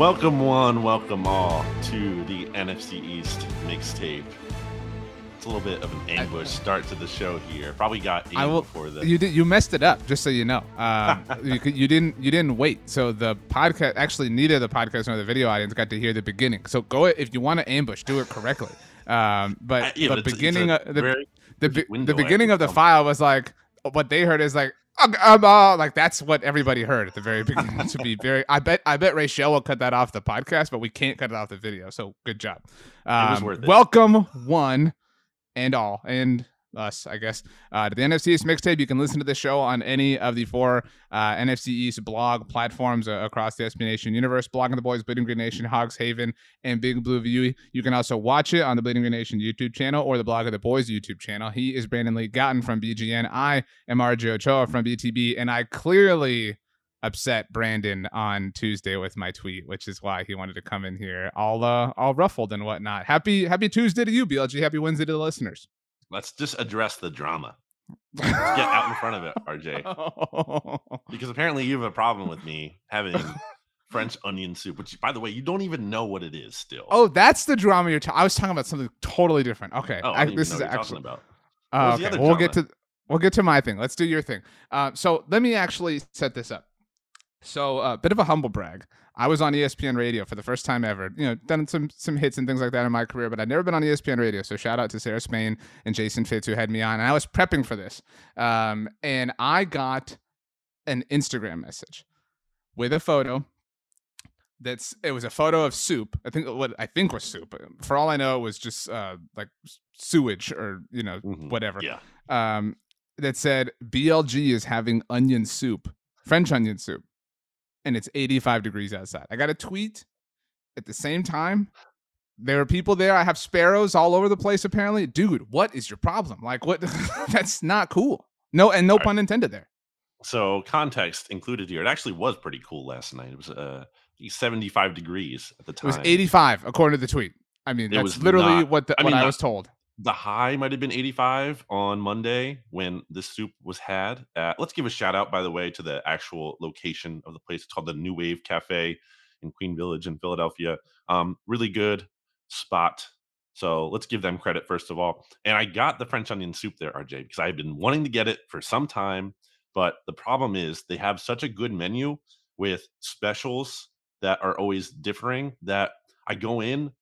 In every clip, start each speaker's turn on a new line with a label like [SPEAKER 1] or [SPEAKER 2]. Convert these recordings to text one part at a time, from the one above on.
[SPEAKER 1] Welcome one, welcome all to the NFC East mixtape. It's a little bit of an ambush start to the show here. Probably got
[SPEAKER 2] I will.
[SPEAKER 1] before the
[SPEAKER 2] You did. You messed it up. Just so you know, um, you, you didn't. You didn't wait. So the podcast actually neither the podcast nor the video audience got to hear the beginning. So go if you want to ambush, do it correctly. Um, but
[SPEAKER 1] Uh, yeah,
[SPEAKER 2] the
[SPEAKER 1] but it's- it's
[SPEAKER 2] beginning of the
[SPEAKER 1] very
[SPEAKER 2] the, be-
[SPEAKER 1] window
[SPEAKER 2] the
[SPEAKER 1] I
[SPEAKER 2] beginning of the file was like what they heard is like. "Ugh, um, uh," like that's what everybody heard at the very beginning. to be very, I bet, I bet Rachel will cut that off the podcast, but we can't cut it off the video. So good job. Um,
[SPEAKER 1] was worth it.
[SPEAKER 2] Welcome one and all, and us, I guess, uh, to the NFC East mixtape. You can listen to the show on any of the four uh, NFC East blog platforms uh, across the SB Nation universe. Blogging the Boys, Bleeding Green Nation, Hogs Haven, and Big Blue View. You can also watch it on the Bleeding Green Nation YouTube channel or the Blogging the Boys YouTube channel. He is Brandon Lee Gowton from BGN. I am RJ Ochoa from BTB, and I clearly upset Brandon on Tuesday with my tweet, which is why he wanted to come in here all uh, all ruffled and whatnot. Happy Happy Tuesday to you, BLG. Happy Wednesday to the listeners.
[SPEAKER 1] Let's just address the drama. Let's get out in front of it, RJ. Because apparently you have a problem with me having French onion soup, which by the way, you don't even know what it is still.
[SPEAKER 2] oh, that's the drama you're. Ta- I was talking about something totally different. Okay,
[SPEAKER 1] Oh,
[SPEAKER 2] I,
[SPEAKER 1] I
[SPEAKER 2] this is
[SPEAKER 1] know what you're
[SPEAKER 2] actually.
[SPEAKER 1] talking about.
[SPEAKER 2] Uh, okay, we'll get to we'll get to my thing. Let's do your thing. Uh, so let me actually set this up. So a uh, bit of a humble brag. I was on ESPN Radio for the first time ever. You know, done some some hits and things like that in my career, but I'd never been on ESPN Radio. So shout out to Sarah Spain and Jason Fitz who had me on. And I was prepping for this, um, and I got an Instagram message with a photo. That's it was a photo of soup. I think what I think was soup. For all I know, it was just uh, like sewage or you know
[SPEAKER 1] Mhm.
[SPEAKER 2] whatever
[SPEAKER 1] Yeah.
[SPEAKER 2] um, that said BLG is having onion soup, French onion soup, and it's 85 degrees outside. I got a tweet at the same time. There are people there. I have sparrows all over the place. Apparently, dude, what is your problem? Like, what? That's not cool. No, and no
[SPEAKER 1] right.
[SPEAKER 2] pun intended there.
[SPEAKER 1] So context included here. It actually was pretty cool last night. It was uh 75 degrees at the time.
[SPEAKER 2] It was 85 according to the tweet. I mean,
[SPEAKER 1] It
[SPEAKER 2] that's
[SPEAKER 1] was
[SPEAKER 2] literally
[SPEAKER 1] not-
[SPEAKER 2] what the,
[SPEAKER 1] I
[SPEAKER 2] what
[SPEAKER 1] mean,
[SPEAKER 2] I was told.
[SPEAKER 1] The high might have been 85 on Monday when this soup was had. At, let's give a shout out, by the way, to the actual location of the place. It's called the New Wave Cafe in Queen Village in Philadelphia. Um, really good spot. So let's give them credit first of all. And I got the French onion soup there, RJ, because I've been wanting to get it for some time. But the problem is they have such a good menu with specials that are always differing that I go in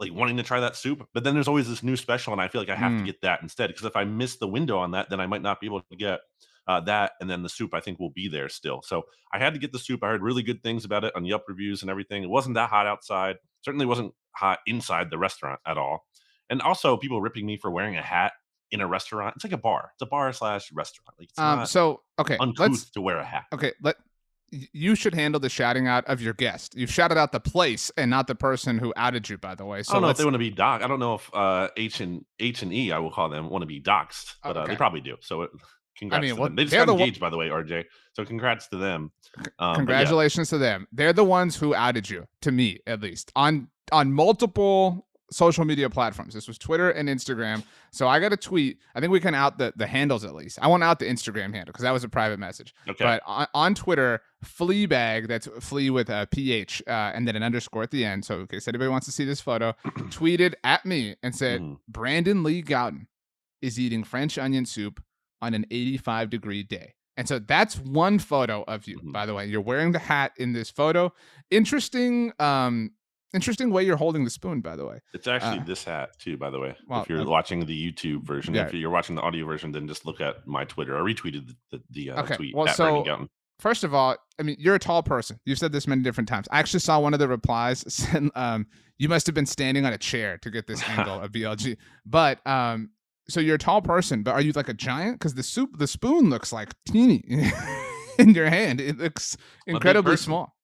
[SPEAKER 1] like wanting to try that soup, but then there's always this new special, and I feel like I have
[SPEAKER 2] Mm.
[SPEAKER 1] to get that instead. Because if I miss the window on that, then I might not be able to get uh, that, and then the soup I think will be there still. So I had to get the soup. I heard really good things about it on Yelp reviews and everything. It wasn't that hot outside. Certainly wasn't hot inside the restaurant at all. And also, people ripping me for wearing a hat in a restaurant. It's like a bar. It's a bar slash restaurant. Like it's
[SPEAKER 2] Um, so okay,
[SPEAKER 1] uncouth
[SPEAKER 2] let's
[SPEAKER 1] to wear a hat.
[SPEAKER 2] okay let you should handle the shouting out of your guest. You've shouted out the place and not the person who outed you, by the way. So
[SPEAKER 1] I don't know if they want to be doc. I don't know if uh, H and H and E, I will call them, want to be doxxed,
[SPEAKER 2] Oh,
[SPEAKER 1] but uh, they probably do. So, it, congrats
[SPEAKER 2] mean,
[SPEAKER 1] to
[SPEAKER 2] well,
[SPEAKER 1] them. They just got
[SPEAKER 2] the one-
[SPEAKER 1] engaged, by the way, RJ. So, congrats to them. Um, but yeah,
[SPEAKER 2] Congratulations to them. They're the ones who outed you, to me at least, on on multiple social media platforms. This was Twitter and Instagram. So I got a tweet. I think we can out the, the handles at least. I want out the Instagram handle because that was a private message.
[SPEAKER 1] okay.
[SPEAKER 2] But on, on Twitter, Fleabag, that's flea with a PH uh, and then an underscore at the end. So in case anybody wants to see this photo, tweeted at me and said,
[SPEAKER 1] Mhm.
[SPEAKER 2] Brandon Lee Gowton is eating French onion soup on an 85 degree day. And so that's one photo of you,
[SPEAKER 1] Mhm.
[SPEAKER 2] by the way. You're wearing the hat in this photo. Interesting, um, interesting way you're holding the spoon, by the way.
[SPEAKER 1] It's actually
[SPEAKER 2] uh,
[SPEAKER 1] this hat too, by the way.
[SPEAKER 2] well,
[SPEAKER 1] if you're
[SPEAKER 2] uh,
[SPEAKER 1] watching the YouTube version,
[SPEAKER 2] yeah.
[SPEAKER 1] if you're watching the audio version, then just look at my Twitter. I retweeted the, the, the uh,
[SPEAKER 2] Okay,
[SPEAKER 1] tweet
[SPEAKER 2] well, so- first of all, I mean, you're a tall person. You've said this many different times. I actually saw one of the replies said, um, you must have been standing on a chair to get this angle of BLG. But um, so you're a tall person, but are you like a giant? Because the soup, the spoon looks like teeny in your hand. It looks incredibly small.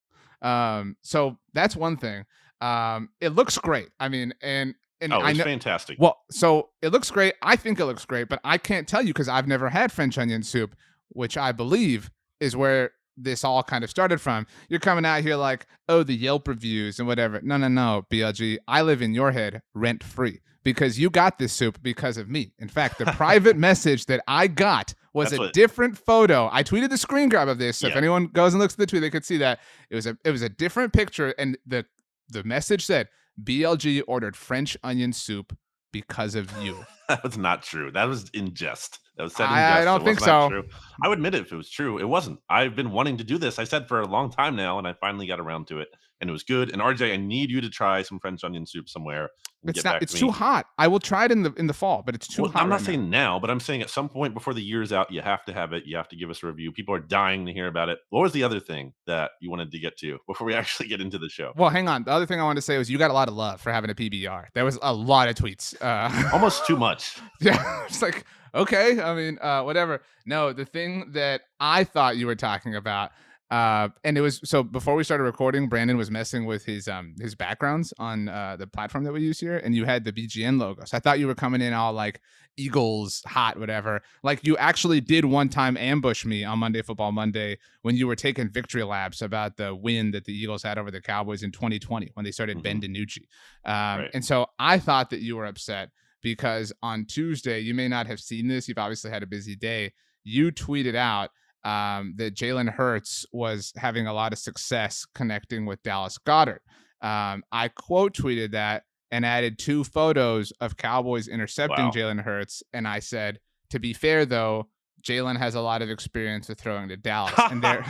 [SPEAKER 2] Um, so that's one thing. Um, it looks great. I mean, and and
[SPEAKER 1] oh, it's
[SPEAKER 2] know.
[SPEAKER 1] fantastic.
[SPEAKER 2] Well, so it looks great. I think it looks great, but I can't tell you because I've never had French onion soup, which I believe is where this all kind of started from. You're coming out here like, oh, the Yelp reviews and whatever. No, no, no, BLG. I live in your head rent free because you got this soup because of me. In fact, the private message that I got was
[SPEAKER 1] That's
[SPEAKER 2] a
[SPEAKER 1] what-
[SPEAKER 2] different photo. I tweeted the screen grab of this, so if anyone goes and looks at the tweet, they could see that it was a it was a different picture, and the the message said BLG ordered French onion soup because of you.
[SPEAKER 1] that was not true. That was in jest. That was said in
[SPEAKER 2] I- I don't think so.
[SPEAKER 1] True. I would admit it if it was true. It wasn't. I've been wanting to do this. I said for a long time now, and I finally got around to it, and it was good. And RJ, I need you to try some French onion soup somewhere.
[SPEAKER 2] It's not. It's
[SPEAKER 1] to
[SPEAKER 2] too hot. I will try it in the in the fall, but it's too
[SPEAKER 1] Well,
[SPEAKER 2] hot.
[SPEAKER 1] I'm not
[SPEAKER 2] right now.
[SPEAKER 1] saying now, but I'm saying at some point before the year's out, you have to have it. You have to give us a review. People are dying to hear about it. What was the other thing that you wanted to get to before we actually get into the show?
[SPEAKER 2] Well, hang on. The other thing I wanted to say was you got a lot of love for having a PBR. There was a lot of tweets. Uh,
[SPEAKER 1] Almost too much.
[SPEAKER 2] yeah, it's like okay. I mean, uh, whatever. No, the thing that I thought you were talking about, uh, and it was so before we started recording, Brandon was messing with his um his backgrounds on uh, the platform that we use here, and you had the BGN logo. So I thought you were coming in all like Eagles hot, whatever. Like you actually did one time ambush me on Monday Football Monday when you were taking victory laps about the win that the Eagles had over the Cowboys in 2020 when they started Ben DiNucci. Um,
[SPEAKER 1] Right.
[SPEAKER 2] And so I thought that you were upset because on Tuesday, you may not have seen this. You've obviously had a busy day. You tweeted out um, that Jalen Hurts was having a lot of success connecting with Dallas Goedert. Um, I quote tweeted that and added two photos of Cowboys intercepting
[SPEAKER 1] Wow.
[SPEAKER 2] Jalen Hurts. And I said, to be fair, though, Jalen has a lot of experience with throwing to Dallas. And there,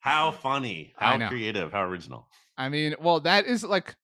[SPEAKER 1] how funny, how creative, how original.
[SPEAKER 2] I mean, well, that is like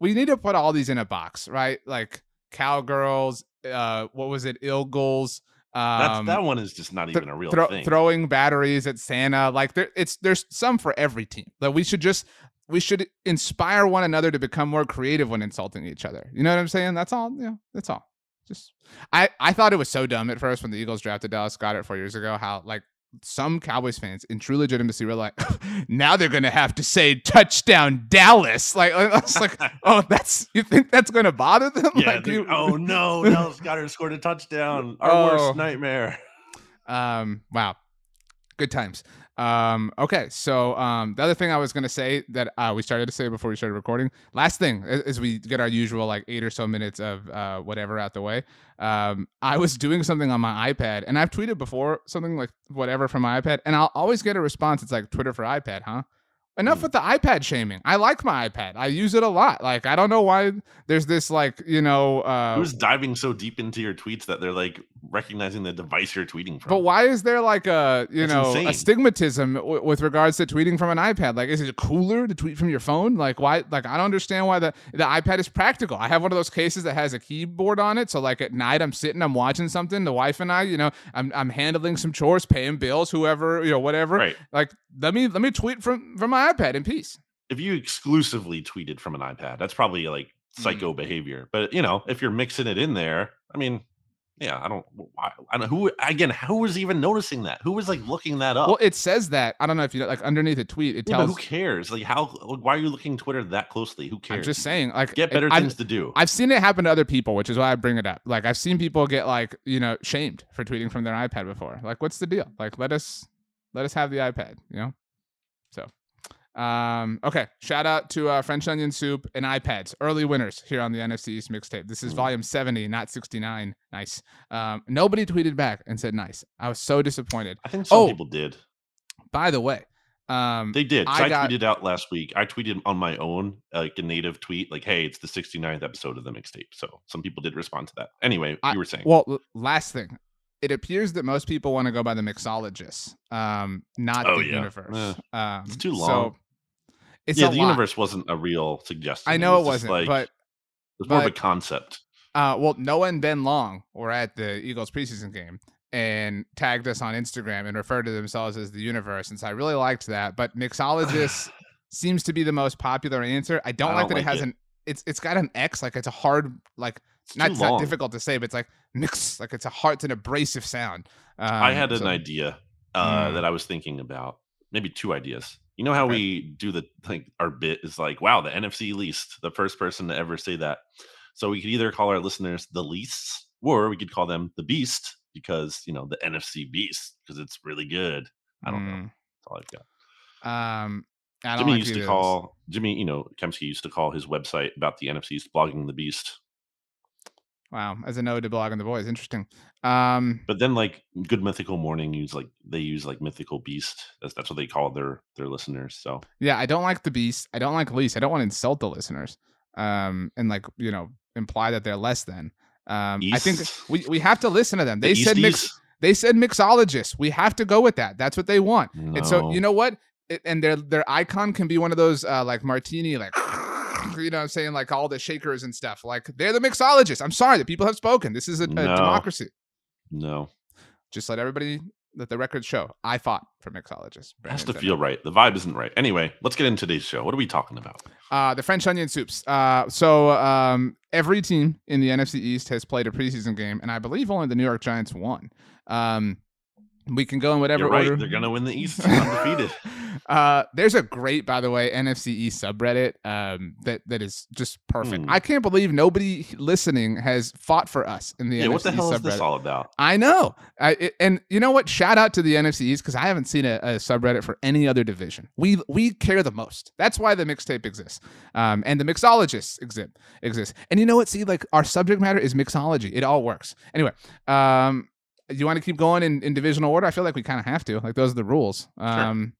[SPEAKER 2] we need to put all these in a box, right? Like cowgirls, uh, what was it, Ilgles,
[SPEAKER 1] That's
[SPEAKER 2] um,
[SPEAKER 1] that one is just not
[SPEAKER 2] th-
[SPEAKER 1] even a real
[SPEAKER 2] throw-
[SPEAKER 1] thing.
[SPEAKER 2] throwing batteries at Santa. Like there, it's there's some for every team. Like we should just we should inspire one another to become more creative when insulting each other. You know what I'm saying? That's all. Yeah, that's all. Just I I thought it was so dumb at first when the Eagles drafted Dallas Goedert four years ago. How like some Cowboys fans in true legitimacy were like, now they're gonna have to say touchdown Dallas. Like I was like, oh, that's you think that's gonna bother them?
[SPEAKER 1] yeah.
[SPEAKER 2] Like, you-
[SPEAKER 1] oh no, Dallas Goedert scored a touchdown. Our
[SPEAKER 2] Oh.
[SPEAKER 1] worst nightmare.
[SPEAKER 2] Um, wow. Good times. Um, okay, so um, the other thing I was gonna say that uh, we started to say before we started recording, last thing as we get our usual like eight or so minutes of uh, whatever out the way. Um, I was doing something on my iPad, and I've tweeted before something like whatever from my iPad, and I'll always get a response. It's like Twitter for iPad, huh? Enough
[SPEAKER 1] Hmm.
[SPEAKER 2] with the iPad shaming. I like my iPad. I use it a lot. Like I don't know why there's this like you know. Uh,
[SPEAKER 1] Who's diving so deep into your tweets that they're like recognizing the device you're tweeting from?
[SPEAKER 2] But why is there like a you
[SPEAKER 1] That's
[SPEAKER 2] know a stigmatism w- with regards to tweeting from an iPad? Like, is it cooler to tweet from your phone? Like, why? Like, I don't understand why the the iPad is practical. I have one of those cases that has a keyboard on it, so like at night I'm sitting, I'm watching something. The wife and I, you know, I'm I'm handling some chores, paying bills, whoever, you know, whatever.
[SPEAKER 1] Right.
[SPEAKER 2] Like, let me let me tweet from from my iPad in peace.
[SPEAKER 1] If you exclusively tweeted from an iPad, that's probably like
[SPEAKER 2] Mm.
[SPEAKER 1] psycho behavior. But you know, if you're mixing it in there, I mean, yeah, I don't. Why, I don't. Who again? Who was even noticing that? Who was like looking that up?
[SPEAKER 2] Well, it says that I don't know if you know, like underneath a tweet, it
[SPEAKER 1] Yeah,
[SPEAKER 2] tells.
[SPEAKER 1] who cares? Like, how? like, Why are you looking Twitter that closely? Who cares?
[SPEAKER 2] I'm just saying, like,
[SPEAKER 1] Get better
[SPEAKER 2] I've-
[SPEAKER 1] things to do.
[SPEAKER 2] I've seen it happen to other people, which is why I bring it up. Like I've seen people get like, you know, shamed for tweeting from their iPad before. Like, what's the deal? Like, let us let us have the iPad, you know? So um okay. Shout out to uh French Onion Soup and iPads. Early winners here on the NFC East mixtape. This is
[SPEAKER 1] Mm.
[SPEAKER 2] volume 70, not 69. Nice. Um nobody tweeted back and said nice. I was so disappointed.
[SPEAKER 1] I think some
[SPEAKER 2] Oh.
[SPEAKER 1] people did.
[SPEAKER 2] By the way, um
[SPEAKER 1] They did.
[SPEAKER 2] I
[SPEAKER 1] I,
[SPEAKER 2] got-
[SPEAKER 1] tweeted out last week. I tweeted on my own, like a native tweet, like, "Hey, it's the 69th episode of the mixtape." So some people did respond to that. Anyway,
[SPEAKER 2] I-
[SPEAKER 1] you were saying.
[SPEAKER 2] Well, last thing. It appears that most people want to go by the mixologists, um, not
[SPEAKER 1] Oh,
[SPEAKER 2] the
[SPEAKER 1] yeah.
[SPEAKER 2] universe. um,
[SPEAKER 1] it's too
[SPEAKER 2] So
[SPEAKER 1] long.
[SPEAKER 2] It's
[SPEAKER 1] yeah,
[SPEAKER 2] a
[SPEAKER 1] the
[SPEAKER 2] lot.
[SPEAKER 1] universe wasn't a real suggestion.
[SPEAKER 2] I know it,
[SPEAKER 1] was
[SPEAKER 2] wasn't,
[SPEAKER 1] like,
[SPEAKER 2] but
[SPEAKER 1] it was more of a concept.
[SPEAKER 2] uh, well, Noah and Ben Long were at the Eagles preseason game, and tagged us on Instagram and referred to themselves as the universe. And so I really liked that. But mixologist seems to be the most popular answer. I don't,
[SPEAKER 1] I
[SPEAKER 2] like
[SPEAKER 1] don't
[SPEAKER 2] that
[SPEAKER 1] like
[SPEAKER 2] it has
[SPEAKER 1] it.
[SPEAKER 2] an it's it's got an X, like it's a hard like
[SPEAKER 1] It's
[SPEAKER 2] not, it's not difficult to say, but it's like mix, like it's a hard, it's an abrasive sound. Um,
[SPEAKER 1] I had an
[SPEAKER 2] so-
[SPEAKER 1] idea uh,
[SPEAKER 2] Mm.
[SPEAKER 1] that I was thinking about. Maybe two ideas. You know how
[SPEAKER 2] Okay.
[SPEAKER 1] we do the like our bit is like, wow, the NFC least, the first person to ever say that. So we could either call our listeners the leasts, or we could call them the beast because you know the NFC beast because it's really good. I don't know.
[SPEAKER 2] Mm,
[SPEAKER 1] That's all I've got.
[SPEAKER 2] Um,
[SPEAKER 1] Jimmy
[SPEAKER 2] like
[SPEAKER 1] used to
[SPEAKER 2] those.
[SPEAKER 1] call Jimmy, you know, Kempski used to call his website about the NFC's blogging the beast.
[SPEAKER 2] Wow, as a node to blog on the boys, interesting. Um,
[SPEAKER 1] But then like Good Mythical Morning use like they use like Mythical Beast. That's that's what they call their their listeners. So
[SPEAKER 2] yeah, I don't like the beast. I don't like least. I don't want to insult the listeners. Um, and like you know, imply that they're less than. Um, I think we, we have to listen to them.
[SPEAKER 1] the
[SPEAKER 2] They said mix. They said mixologists. We have to go with that. That's what they want. And so you know what? It, and their their icon can be one of those uh, like martini, like you know, what I'm saying like all the shakers and stuff. Like they're the mixologists. I'm sorry, the people have spoken. This is a, a
[SPEAKER 1] No.
[SPEAKER 2] democracy.
[SPEAKER 1] no.
[SPEAKER 2] Just let everybody let the records show. I fought for mixologists.
[SPEAKER 1] It has to feel right. The vibe isn't right. Anyway, let's get into today's show. What are we talking about?
[SPEAKER 2] Uh, the French onion soups. Uh, so um, every team in the NFC East has played a preseason game, and I believe only the New York Giants won. Um, we can go in whatever
[SPEAKER 1] You're right.
[SPEAKER 2] order.
[SPEAKER 1] They're gonna win the East undefeated.
[SPEAKER 2] uh, there's a great, by the way, NFC East subreddit um, that that is just perfect.
[SPEAKER 1] Hmm.
[SPEAKER 2] I can't believe nobody listening has fought for us in the
[SPEAKER 1] yeah,
[SPEAKER 2] NFC
[SPEAKER 1] what the hell
[SPEAKER 2] East
[SPEAKER 1] is this
[SPEAKER 2] subreddit.
[SPEAKER 1] all about?
[SPEAKER 2] I know. I, it- and you know what? Shout out to the NFC East because I haven't seen a, a subreddit for any other division. We we care the most. That's why the mixtape exists. Um, and the mixologists exist exist. And you know what? See, like our subject matter is mixology. It all works. Anyway, um, you want to keep going in, in divisional order? I feel like we kind of have to. Like those are the rules. Um,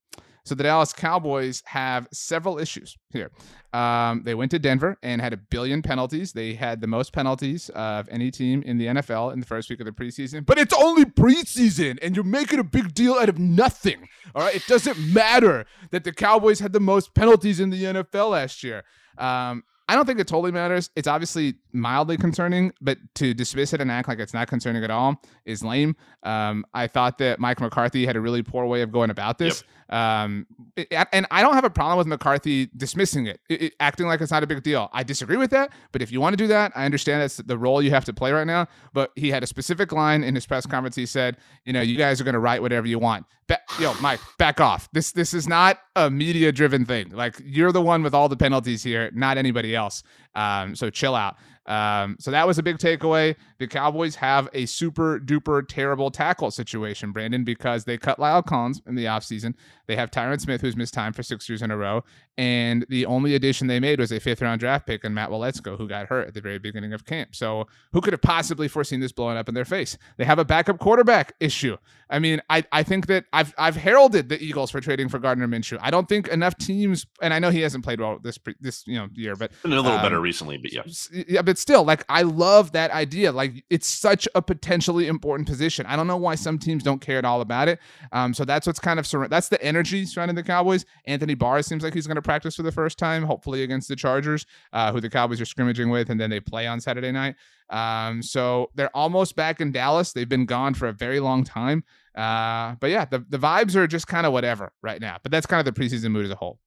[SPEAKER 2] so the Dallas Cowboys have several issues here. Um, they went to Denver and had a billion penalties. They had the most penalties of any team in the NFL in the first week of the preseason. But it's only preseason, and you're making a big deal out of nothing. All right, it doesn't matter that the Cowboys had the most penalties in the NFL last year. Um, I don't think it totally matters. It's obviously mildly concerning, but to dismiss it and act like it's not concerning at all is lame. Um, I thought that Mike McCarthy had a really poor way of going about this. Um, it- and I don't have a problem with McCarthy dismissing it, it- it- acting like it's not a big deal. I disagree with that, but if you want to do that, I understand that's the role you have to play right now. But he had a specific line in his press conference. He said, "You know, you guys are going to write whatever you want." Ba- Yo, Mike, back off. This this is not a media driven thing. Like you're the one with all the penalties here, not anybody else. Um, so chill out. Um, so that was a big takeaway. The Cowboys have a super duper terrible tackle situation, Brandon, because they cut La'el Collins in the offseason. They have Tyron Smith, who's missed time for six years in a row. And the only addition they made was a fifth round draft pick and Matt Waletzko, who got hurt at the very beginning of camp. So who could have possibly foreseen this blowing up in their face? They have a backup quarterback issue. I mean, I, I think that I've I've heralded the Eagles for trading for Gardner Minshew. I don't think enough teams, and I know he hasn't played well this this you know year, but
[SPEAKER 1] Been a little better
[SPEAKER 2] Um,
[SPEAKER 1] recently, but yeah.
[SPEAKER 2] Yeah, but still, like I love that idea. Like it's such a potentially important position. I don't know why some teams don't care at all about it. Um, so that's what's kind of sur- that's the energy surrounding the Cowboys. Anthony Barr seems like he's going to practice for the first time, hopefully against the Chargers, uh, who the Cowboys are scrimmaging with, and then they play on Saturday night. Um, so they're almost back in Dallas. They've been gone for a very long time. Uh, but yeah, the, the vibes are just kind of whatever right now. But that's kind of the preseason mood as a whole.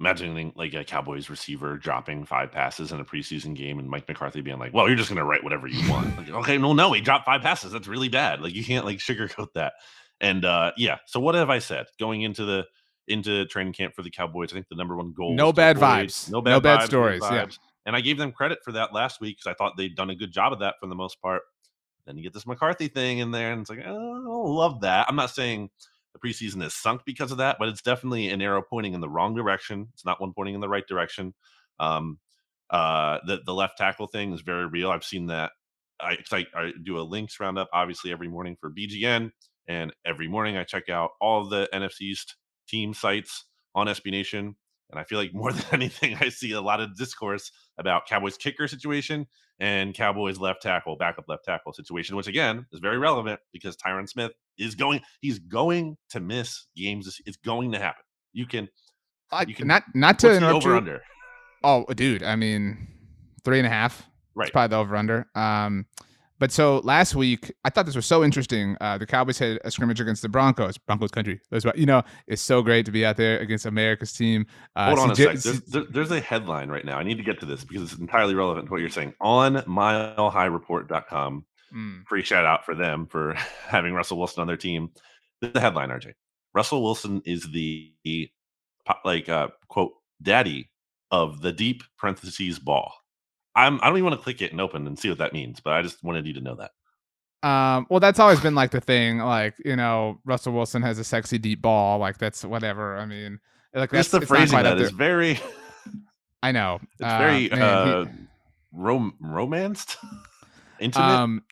[SPEAKER 1] Imagining like a Cowboys receiver dropping five passes in a preseason game and Mike McCarthy being like, Well, you're just gonna write whatever you want. like, okay, no, no, he dropped five passes. That's really bad. Like you can't like sugarcoat that. And uh yeah, so what have I said going into the into training camp for the Cowboys? I think the number one goal
[SPEAKER 2] No bad
[SPEAKER 1] avoid-
[SPEAKER 2] vibes.
[SPEAKER 1] No bad,
[SPEAKER 2] No bad
[SPEAKER 1] vibes,
[SPEAKER 2] stories, yeah.
[SPEAKER 1] And I gave them credit for that last week because I thought they'd done a good job of that for the most part. Then you get this McCarthy thing in there, and it's like, oh, I love that. I'm not saying the preseason is sunk because of that, but it's definitely an arrow pointing in the wrong direction. It's not one pointing in the right direction. Um, uh, the the left tackle thing is very real. I've seen that. I, I, I do a links roundup obviously every morning for BGN, and every morning I check out all the NFC East team sites on SB Nation. And I feel like more than anything, I see a lot of discourse about Cowboys kicker situation and Cowboys left tackle, backup left tackle situation, which again is very relevant because Tyron Smith is going, he's going to miss games. It's going to happen. You can,
[SPEAKER 2] I,
[SPEAKER 1] You can-
[SPEAKER 2] not not to interrupt
[SPEAKER 1] over
[SPEAKER 2] you.
[SPEAKER 1] under?
[SPEAKER 2] Oh, dude, I mean, three and a half.
[SPEAKER 1] Right.
[SPEAKER 2] It's probably the over under. Um, but so last week, I thought this was so interesting. Uh, the Cowboys had a scrimmage against the Broncos. Broncos country. That's what you know. It's so great to be out there against America's team.
[SPEAKER 1] Uh, Hold on CJ, a sec. There's, there's, a headline right now. I need to get to this because it's entirely relevant to what you're saying. On MileHighReport.com, mm. free shout out for them for having Russell Wilson on their team. The headline, RJ. Russell Wilson is the like uh, quote daddy of the deep parentheses ball. I'm I don't even want to click it and open and see what that means, but I just wanted you to know that.
[SPEAKER 2] Um, well, that's always been like the thing. Like, you know, Russell Wilson has a sexy deep ball. Like, that's whatever. I mean, like
[SPEAKER 1] that's the phrasing that is very.
[SPEAKER 2] I know.
[SPEAKER 1] It's uh, very man, uh, he, rom- romanced, intimate. Um,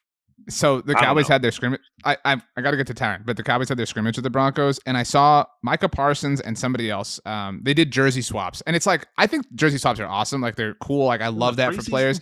[SPEAKER 2] so the Cowboys had their scrimmage. I I, I got to get to Tyron, but the Cowboys had their scrimmage with the Broncos, and I saw Micah Parsons and somebody else. Um, they did jersey swaps, and it's like I think jersey swaps are awesome. Like they're cool. Like I love that for players.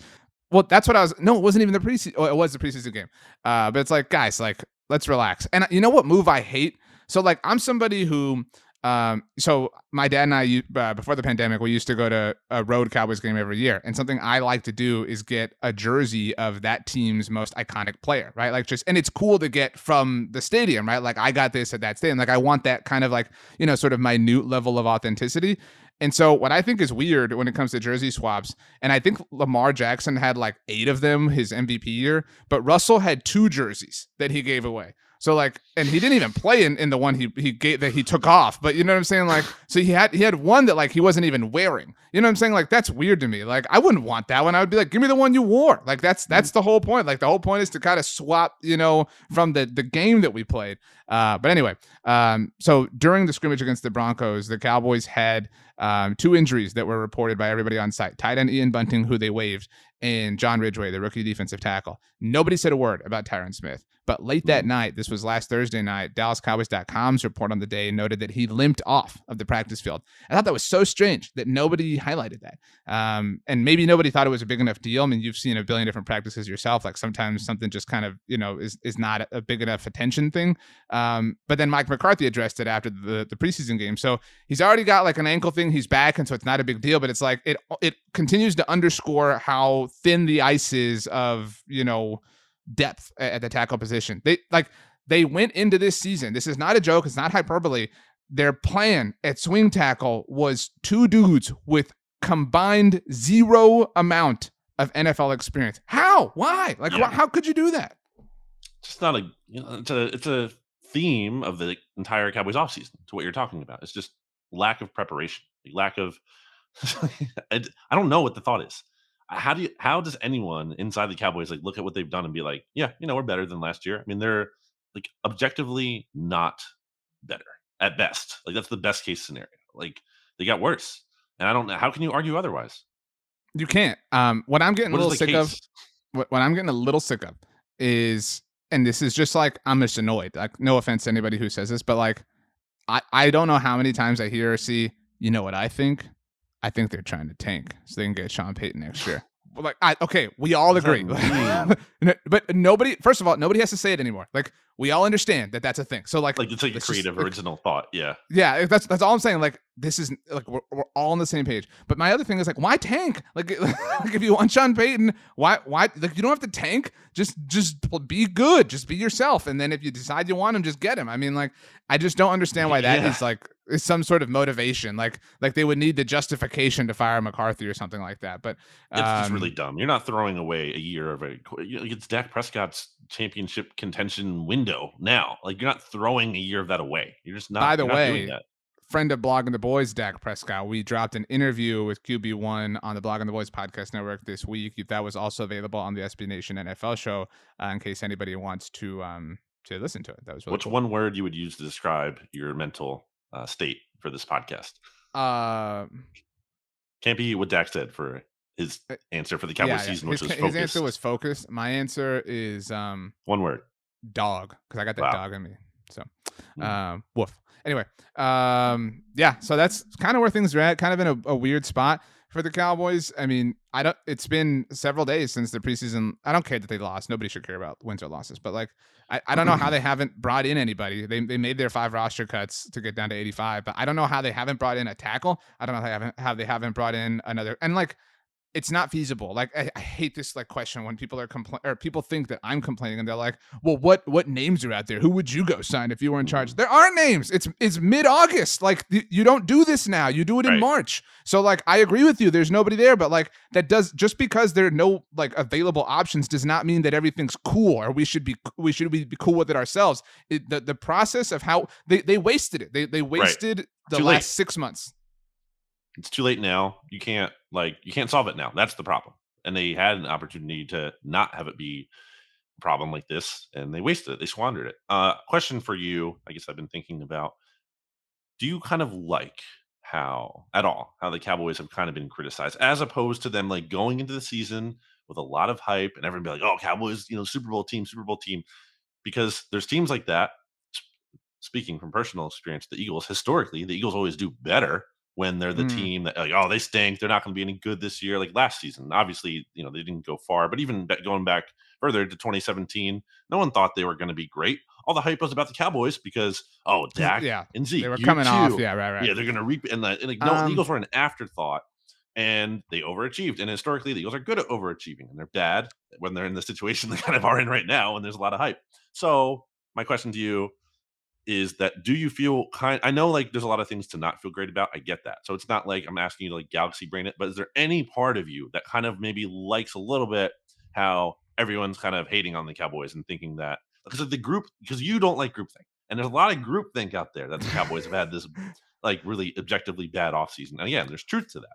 [SPEAKER 2] Well, that's what I was. No, it wasn't even the preseason. Oh, it was the preseason game. Uh, but it's like guys, like let's relax. And you know what move I hate? So like I'm somebody who um, so my dad and I, uh, before the pandemic, we used to go to a road Cowboys game every year, and something I like to do is get a jersey of that team's most iconic player, right? Like just, and it's cool to get from the stadium, right? Like I got this at that stadium. Like I want that kind of like you know, sort of minute level of authenticity. And so, what I think is weird when it comes to jersey swaps, and I think Lamar Jackson had like eight of them his MVP year, but Russell had two jerseys that he gave away. So like, and he didn't even play in, in the one he he gave that he took off. But you know what I'm saying? Like, so he had he had one that like he wasn't even wearing. You know what I'm saying? Like that's weird to me. Like I wouldn't want that one. I would be like, give me the one you wore. Like that's that's the whole point. Like the whole point is to kind of swap, you know, from the the game that we played. Uh, but anyway, um, so during the scrimmage against the Broncos, the Cowboys had um, two injuries that were reported by everybody on site. Tight end Ian Bunting, who they waived, and John Ridgeway, the rookie defensive tackle. Nobody said a word about Tyron Smith. But late that night, this was last Thursday night, DallasCowboys.com's report on the day noted that he limped off of the practice field. I thought that was so strange that nobody highlighted that. Um, and maybe nobody thought it was a big enough deal. I mean, you've seen a billion different practices yourself. Like sometimes something just kind of, you know, is, is not a big enough attention thing. Um, but then Mike McCarthy addressed it after the, the preseason game. So he's already got like an ankle thing. He's back. And so it's not a big deal, but it's like it, it continues to underscore how thin the ices of, you know, depth at the tackle position. They like they went into this season. This is not a joke. It's not hyperbole. Their plan at swing tackle was two dudes with combined zero amount of NFL experience. How? Why? Like, yeah. wh- how could you do that?
[SPEAKER 1] It's not a. You know, it's a. It's a theme of the entire Cowboys offseason to what you're talking about. It's just lack of preparation, lack of. I don't know what the thought is how do you how does anyone inside the Cowboys like look at what they've done and be like, yeah, you know, we're better than last year? I mean, they're like objectively not better at best. Like that's the best case scenario. Like they got worse. And I don't know how can you argue otherwise?
[SPEAKER 2] You can't. Um what I'm getting what a little sick case? of what, what I'm getting a little sick of is and this is just like I'm just annoyed. Like no offense to anybody who says this, but like I I don't know how many times I hear or see, you know what I think? I think they're trying to tank so they can get Sean Payton next year. like, I, okay, we all agree, but nobody. First of all, nobody has to say it anymore. Like, we all understand that that's a thing. So, like,
[SPEAKER 1] like it's like a creative just, original like, thought. Yeah,
[SPEAKER 2] yeah. That's that's all I'm saying. Like, this is like we're, we're all on the same page. But my other thing is like, why tank? Like, like if you want Sean Payton, why why like you don't have to tank. Just just be good. Just be yourself. And then if you decide you want him, just get him. I mean, like, I just don't understand why that yeah. is like some sort of motivation. Like like they would need the justification to fire McCarthy or something like that. But
[SPEAKER 1] um, it's just really dumb. You're not throwing away a year of a. It's Dak Prescott's championship contention window now. Like you're not throwing a year of that away. You're just not.
[SPEAKER 2] By the way, friend of Blogging the Boys, Dak Prescott, we dropped an interview with QB1 on the Blogging the Boys podcast network this week. That was also available on the SB Nation NFL show uh, in case anybody wants to um to listen to it. That was really
[SPEAKER 1] What's
[SPEAKER 2] cool.
[SPEAKER 1] one word you would use to describe your mental uh, state for this podcast?
[SPEAKER 2] Uh,
[SPEAKER 1] Can't be what Dak said for his uh, answer for the Cowboys yeah, yeah. season,
[SPEAKER 2] his,
[SPEAKER 1] which was
[SPEAKER 2] focused. Answer was focused. My answer is um
[SPEAKER 1] one word.
[SPEAKER 2] Dog, because I got that wow. dog in me. So, um, woof. Anyway, um, yeah. So that's kind of where things are at. Kind of in a, a weird spot for the Cowboys. I mean, I don't. It's been several days since the preseason. I don't care that they lost. Nobody should care about wins or losses. But like, I, I don't know how they haven't brought in anybody. They they made their five roster cuts to get down to 85. But I don't know how they haven't brought in a tackle. I don't know how they haven't how they haven't brought in another. And like, it's not feasible. Like I, I, hate this like question when people are complaining or people think that I'm complaining and they're like, "Well, what what names are out there? Who would you go sign if you were in charge?" Mm. There are names. It's it's mid August. Like th- you don't do this now. You do it in right. March. So like I agree with you. There's nobody there, but like that does just because there are no like available options does not mean that everything's cool or we should be we should be, be cool with it ourselves. It, the the process of how they they wasted it. They they wasted right. the Too last late. six months.
[SPEAKER 1] It's too late now. You can't like you can't solve it now. That's the problem. And they had an opportunity to not have it be a problem like this, and they wasted it. They squandered it. Uh, question for you. I guess I've been thinking about. Do you kind of like how at all how the Cowboys have kind of been criticized, as opposed to them like going into the season with a lot of hype and everyone be like, "Oh, Cowboys, you know, Super Bowl team, Super Bowl team," because there's teams like that. Speaking from personal experience, the Eagles historically, the Eagles always do better when they're the mm. team that like, oh, they stink. They're not going to be any good this year. Like last season, obviously, you know, they didn't go far, but even going back further to 2017, no one thought they were going to be great. All the hype was about the Cowboys because oh, Dak yeah, and Zeke,
[SPEAKER 2] they were coming two. off. Yeah, right, right.
[SPEAKER 1] Yeah, they're going to reap. And, the, and like, no, um, the Eagles were an afterthought, and they overachieved. And historically, the Eagles are good at overachieving, and they're bad when they're in the situation they kind of are in right now, and there's a lot of hype. So my question to you is that do you feel kind I know like there's a lot of things to not feel great about. I get that. So it's not like I'm asking you to like galaxy brain it, but is there any part of you that kind of maybe likes a little bit how everyone's kind of hating on the Cowboys and thinking that because of the group because you don't like groupthink. And there's a lot of groupthink out there that the Cowboys have had this like really objectively bad offseason. And again, there's truth to that.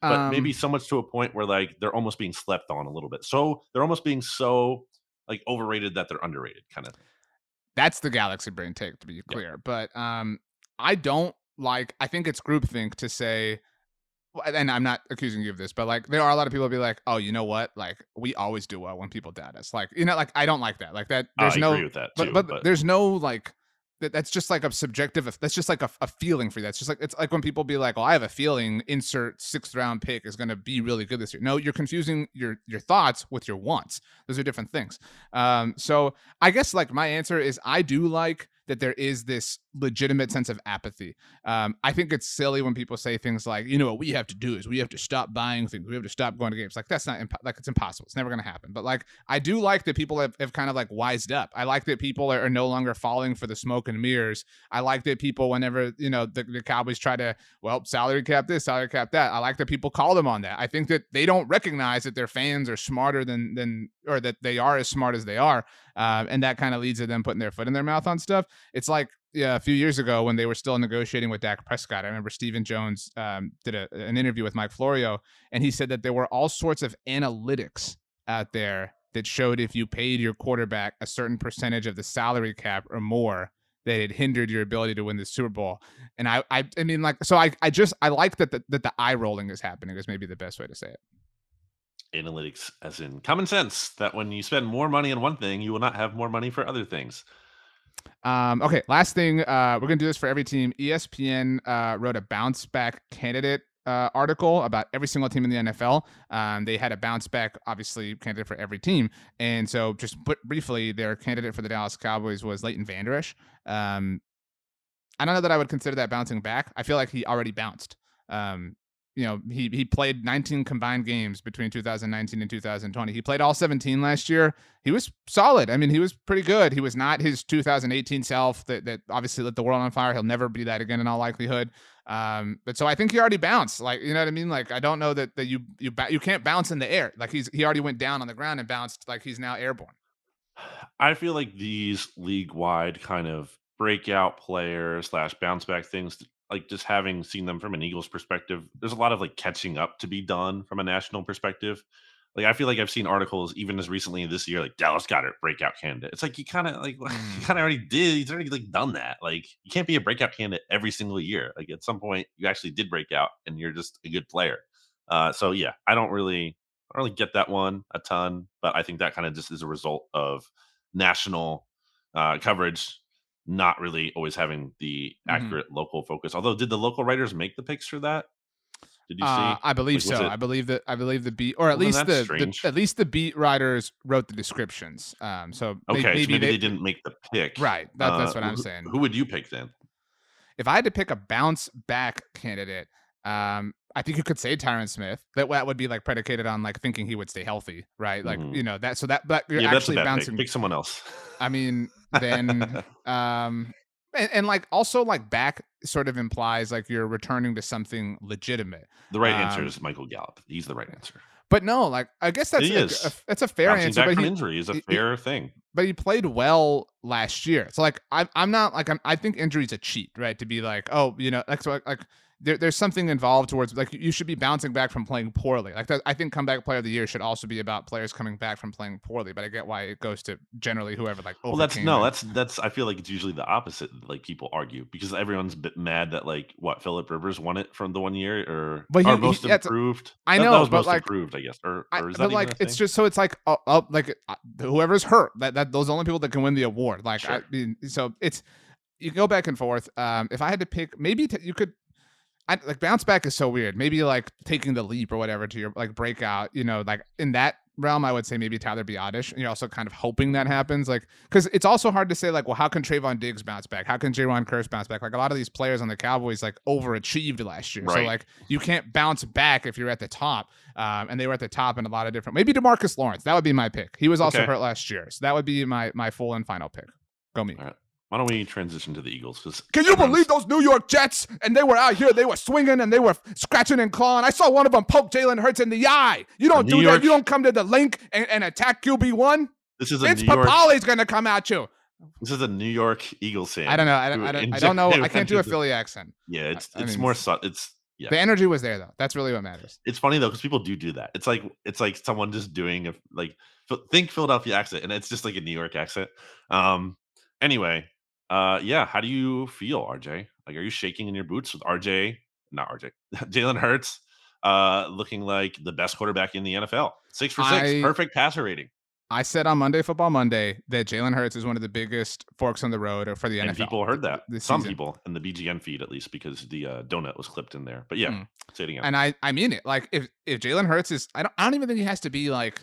[SPEAKER 1] But um, maybe so much to a point where like they're almost being slept on a little bit. So they're almost being so like overrated that they're underrated kind of thing.
[SPEAKER 2] That's the Galaxy Brain take, to be clear. But um, I don't like. I think it's groupthink to say, and I'm not accusing you of this, but like there are a lot of people be like, oh, you know what? Like we always do well when people doubt us. Like you know, like I don't like that. Like that. There's no.
[SPEAKER 1] Agree with that
[SPEAKER 2] too, but, but, but there's no like that, that's just like a subjective that's just like a, a feeling for you. That's just like it's like when people be like oh i have a feeling insert sixth round pick is going to be really good this year. No you're confusing your your thoughts with your wants. Those are different things. Um so i guess like my answer is i do like that there is this legitimate sense of apathy. Um, I think it's silly when people say things like, you know, what we have to do is we have to stop buying things. We have to stop going to games. Like that's not imp- like it's impossible. It's never going to happen. But like I do like that people have, have kind of like wised up. I like that people are, are, no longer falling for the smoke and mirrors. I like that people, whenever you know the, the Cowboys try to well salary cap this, salary cap that. I like that people call them on that. I think that they don't recognize that their fans are smarter than than or that they are as smart as they are. Uh, and that kind of leads to them putting their foot in their mouth on stuff. It's like yeah, a few years ago when they were still negotiating with Dak Prescott. I remember Stephen Jones um, did a, an interview with Mike Florio, and he said that there were all sorts of analytics out there that showed if you paid your quarterback a certain percentage of the salary cap or more, that it hindered your ability to win the Super Bowl. And I, I, I mean, like, so I, I just, I like that the, that the eye rolling is happening. Is maybe the best way to say it
[SPEAKER 1] analytics as in common sense that when you spend more money on one thing, you will not have more money for other things.
[SPEAKER 2] Um, okay, last thing, uh, we're gonna do this for every team. ESPN uh, wrote a bounce back candidate uh, article about every single team in the NFL. Um, they had a bounce back, obviously, candidate for every team. And so, just briefly, their candidate for the Dallas Cowboys was Leighton Vander Esch. Um, I don't know that I would consider that bouncing back. I feel like he already bounced. Um, you know, he he played 19 combined games between 2019 and 2020. He played all 17 last year. He was solid. I mean, he was pretty good. He was not his 2018 self that that obviously lit the world on fire. He'll never be that again in all likelihood. Um, but so I think he already bounced. Like, you know what I mean? Like, I don't know that that you you you can't bounce in the air. Like he's he already went down on the ground and bounced. Like he's now airborne.
[SPEAKER 1] I feel like these league wide kind of breakout players slash bounce back things like just having seen them from an Eagles perspective, there's a lot of like catching up to be done from a national perspective. Like I feel like I've seen articles even as recently this year, like Dallas Goedert breakout candidate. It's like you kind of like mm. you kind of already did. He's already like done that. Like you can't be a breakout candidate every single year. Like at some point you actually did break out and you're just a good player. Uh, so yeah, I don't really, I don't really get that one a ton, but I think that kind of just is a result of national uh, coverage not really always having the mm-hmm. accurate mm-hmm. local focus. Although, did the local writers make the picks for that? Did you see? Uh,
[SPEAKER 2] I believe like, so. I believe that I believe the beat, or at well, least the, the, at least the beat writers wrote the descriptions. Um, so
[SPEAKER 1] okay, maybe, so maybe they, they, didn't make the pick.
[SPEAKER 2] Right. That, that's uh, what I'm saying.
[SPEAKER 1] Who would you pick then?
[SPEAKER 2] If I had to pick a bounce back candidate, Um, I think you could say Tyron Smith. That that would be like predicated on like thinking he would stay healthy, right? Like
[SPEAKER 1] Mhm.
[SPEAKER 2] you know that. So that but you're
[SPEAKER 1] yeah,
[SPEAKER 2] actually bouncing.
[SPEAKER 1] pick. Pick someone else.
[SPEAKER 2] I mean, then um, and, and like also like back sort of implies like you're returning to something legitimate.
[SPEAKER 1] the right answer
[SPEAKER 2] um,
[SPEAKER 1] is Michael Gallup. He's the right answer.
[SPEAKER 2] But no, like I guess that's
[SPEAKER 1] He
[SPEAKER 2] a, a- that's a fair
[SPEAKER 1] Bouncing
[SPEAKER 2] answer.
[SPEAKER 1] back
[SPEAKER 2] But
[SPEAKER 1] from
[SPEAKER 2] he,
[SPEAKER 1] injury is a
[SPEAKER 2] he- he-
[SPEAKER 1] fair thing.
[SPEAKER 2] but he played well last year. So like I'm I'm not like I'm I think injury's a cheat, right? To be like, oh, you know, like so like there, there's something involved towards like you should be bouncing back from playing poorly. Like that, I think comeback player of the year should also be about players coming back from playing poorly. But I get why it goes to generally whoever like.
[SPEAKER 1] Well, that's no,
[SPEAKER 2] and-
[SPEAKER 1] that's that's. I feel like it's usually the opposite. Like people argue because everyone's a bit mad that like what Philip Rivers won it from the one year or,
[SPEAKER 2] But he-
[SPEAKER 1] most
[SPEAKER 2] he-
[SPEAKER 1] improved.
[SPEAKER 2] I
[SPEAKER 1] That- that
[SPEAKER 2] know,
[SPEAKER 1] was
[SPEAKER 2] but,
[SPEAKER 1] most
[SPEAKER 2] like,
[SPEAKER 1] improved, I guess. Or, or is that
[SPEAKER 2] but like it's just so it's like oh, oh like uh, whoever's hurt that that those are the only people that can win the award. Like I mean, so it's you can go back and forth. Um, if I had to pick, maybe t- you could. I, like bounce back is so weird. Maybe like taking the leap or whatever to your like breakout. You know, like in that realm, I would say maybe Tyler Biadasz. And you're also kind of hoping that happens, like because it's also hard to say like, well, how can Trevon Diggs bounce back? How can Jayron Kearse bounce back? Like a lot of these players on the Cowboys like overachieved last year, so like you can't bounce back if you're at the top. Um, and they were at the top in a lot of different. Maybe DeMarcus Lawrence. That would be my pick. He was also
[SPEAKER 1] Okay.
[SPEAKER 2] hurt last year, so that would be my my full and final pick. Go me.
[SPEAKER 1] All right. Why don't we transition to the Eagles? Because
[SPEAKER 2] Can you believe those New York Jets? And they were out here, they were swinging and they were scratching and clawing. I saw one of them poke Jalen Hurts in the eye. You don't
[SPEAKER 1] New
[SPEAKER 2] do
[SPEAKER 1] York-
[SPEAKER 2] that. You don't come to the Linc and, and attack QB one.
[SPEAKER 1] this is a
[SPEAKER 2] Vince
[SPEAKER 1] New York?
[SPEAKER 2] Papale's gonna come at you.
[SPEAKER 1] This is a New York Eagles fan.
[SPEAKER 2] I don't know. I don't. I don't, I don't know. I can't do a Philly accent.
[SPEAKER 1] Yeah, it's
[SPEAKER 2] I
[SPEAKER 1] it's
[SPEAKER 2] mean,
[SPEAKER 1] more. Su- it's yeah.
[SPEAKER 2] The energy was there though. That's really what matters.
[SPEAKER 1] it's funny though because people do do that. It's like it's like someone just doing a like think Philadelphia accent, and it's just like a New York accent. Um. Anyway, uh, yeah. How do you feel, RJ? Like, are you shaking in your boots with RJ? Not RJ. Jalen Hurts, uh, looking like the best quarterback in the NFL. Six for six,
[SPEAKER 2] I-
[SPEAKER 1] perfect passer rating.
[SPEAKER 2] I said on Monday Football Monday that Jalen Hurts is one of the biggest forks on the road for the NFL.
[SPEAKER 1] and people heard that. Some
[SPEAKER 2] season.
[SPEAKER 1] people in the BGN feed, at least, because the uh, donut was clipped in there. But yeah,
[SPEAKER 2] Mm.
[SPEAKER 1] say it again.
[SPEAKER 2] and I I mean it. Like if if Jalen Hurts is, I don't I don't even think he has to be like,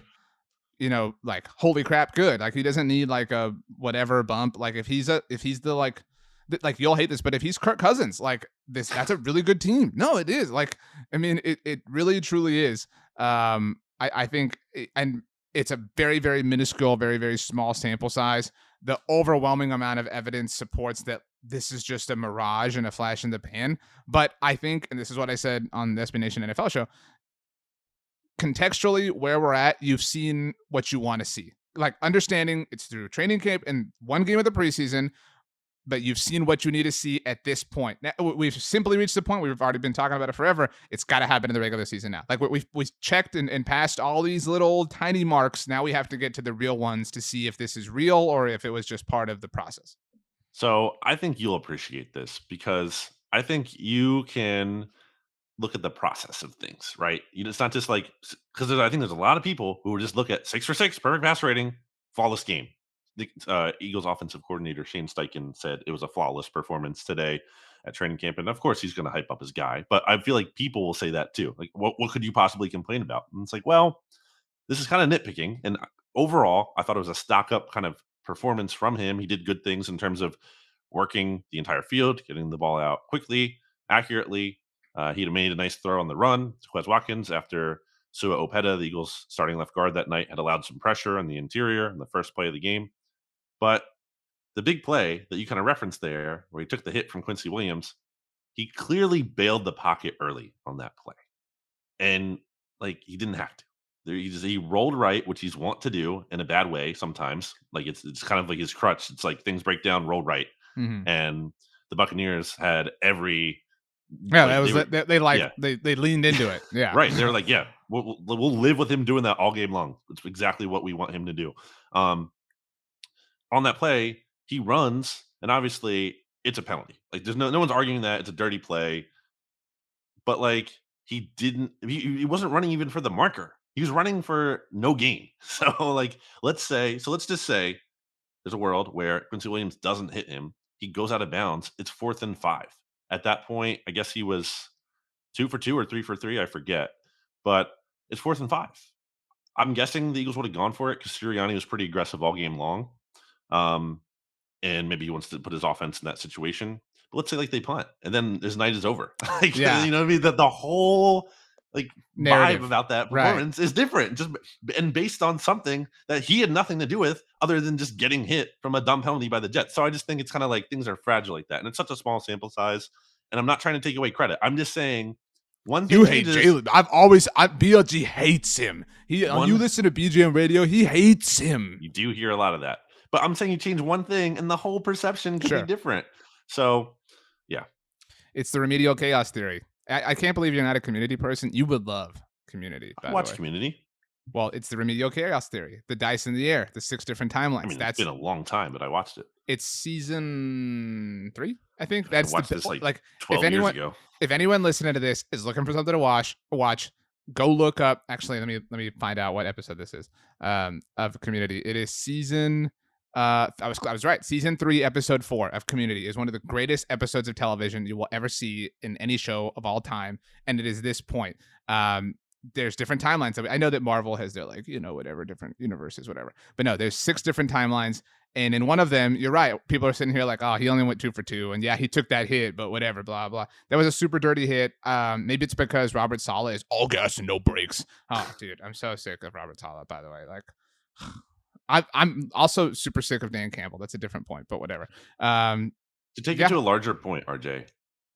[SPEAKER 2] you know, like holy crap good. Like he doesn't need like a whatever bump. Like if he's a if he's the like. th- Like you'll hate this, but if he's Kirk Cousins, like this, that's a really good team. No, it is. Like, I mean, it it really truly is. Um, I I think, it- and it's a very very minuscule, very very small sample size. The overwhelming amount of evidence supports that this is just a mirage and a flash in the pan. But I think, and this is what I said on the SB Nation NFL show, contextually, where we're at, you've seen what you want to see. Like understanding it's through training camp and one game of the preseason, but you've seen what you need to see at this point. Now, we- we've simply reached the point we've already been talking about it forever. It's got to happen in the regular season now. Like we- we've we checked and, and passed all these little tiny marks. Now we have to get to the real ones to see if this is real or if it was just part of the process.
[SPEAKER 1] So I think you'll appreciate this because I think you can look at the process of things, right? You it's not just like because I think there's a lot of people who just look at six for six, perfect pass rating, flawless game. The uh, Eagles offensive coordinator Shane Steichen said it was a flawless performance today at training camp, and of course he's going to hype up his guy. But I feel like people will say that too. Like, what what could you possibly complain about? And it's like, well, this is kind of nitpicking. And overall, I thought it was a stock up kind of performance from him. He did good things in terms of working the entire field, getting the ball out quickly, accurately. Uh, he'd made a nice throw on the run to Quez Watkins after Sua Opeta, the Eagles' starting left guard that night, had allowed some pressure on the interior in the first play of the game. But the big play that you kind of referenced there, where he took the hit from Quincy Williams, he clearly bailed the pocket early on that play. And like he didn't have to. There, he just he rolled right, which he's want to do in a bad way sometimes. Like it's it's kind of like his crutch. It's like things break down, roll right.
[SPEAKER 2] Mhm.
[SPEAKER 1] And the Buccaneers had every
[SPEAKER 2] Yeah,
[SPEAKER 1] like,
[SPEAKER 2] that was
[SPEAKER 1] they were-
[SPEAKER 2] they, they like
[SPEAKER 1] yeah.
[SPEAKER 2] they they leaned into it. Yeah,
[SPEAKER 1] right. They're like, yeah, we'll, we'll live with him doing that all game long. It's exactly what we want him to do. Um, on that play, he runs, and obviously it's a penalty. Like, there's no no one's arguing that it's a dirty play, but like he didn't. He, he wasn't running even for the marker. He was running for no gain. So like, let's say, so let's just say there's a world where Quincy Williams doesn't hit him. He goes out of bounds. It's fourth and five. At that point, I guess he was two for two or three for three. I forget, but it's fourth and five. I'm guessing the Eagles would have gone for it because Sirianni was pretty aggressive all game long. Um, and maybe he wants to put his offense in that situation. But let's say like they punt and then his night is over. like,
[SPEAKER 2] Yeah.
[SPEAKER 1] you know what I mean? That the whole like
[SPEAKER 2] Narrative.
[SPEAKER 1] vibe about that
[SPEAKER 2] Right.
[SPEAKER 1] performance is different. Just and based on something that he had nothing to do with other than just getting hit from a dumb penalty by the Jets. So I just think it's kind of like things are fragile like that. And it's such a small sample size. And I'm not trying to take away credit. I'm just saying one thing
[SPEAKER 2] You hate Jalen. I've always I, BLG hates him. He uh, you listen to BGN radio, he hates him.
[SPEAKER 1] You do hear a lot of that. But I'm saying you change one thing and the whole perception could
[SPEAKER 2] Sure.
[SPEAKER 1] be different. So yeah,
[SPEAKER 2] It's the remedial chaos theory. I, I can't believe you're not a community person. You would love community.
[SPEAKER 1] I watch community.
[SPEAKER 2] Well, it's the remedial chaos theory. The dice in the air, the six different timelines.
[SPEAKER 1] I mean,
[SPEAKER 2] That's
[SPEAKER 1] it's been a long time, but I watched it
[SPEAKER 2] it's season three. I think that's the
[SPEAKER 1] this, like,
[SPEAKER 2] like
[SPEAKER 1] 12
[SPEAKER 2] anyone-
[SPEAKER 1] years ago.
[SPEAKER 2] if anyone listening to this is looking for something to watch, watch, go look up. Actually, let me let me find out what episode this is um, of Community. It is season. Uh, I was I was right. Season three, episode four of Community is one of the greatest episodes of television you will ever see in any show of all time, and it is this point. Um, there's different timelines. of it. I know that Marvel has their like you know whatever different universes, whatever. But no, there's six different timelines. And in one of them, you're right. People are sitting here like, oh, he only went two for two. And yeah, he took that hit, but whatever, blah, blah. That was a super dirty hit. Um, maybe it's because Robert Saleh is all gas and no brakes. Oh, dude, I'm so sick of Robert Saleh, by the way. Like, I, I'm also super sick of Dan Campbell. That's a different point, but whatever. Um,
[SPEAKER 1] To take
[SPEAKER 2] Yeah.
[SPEAKER 1] it to a larger point, RJ,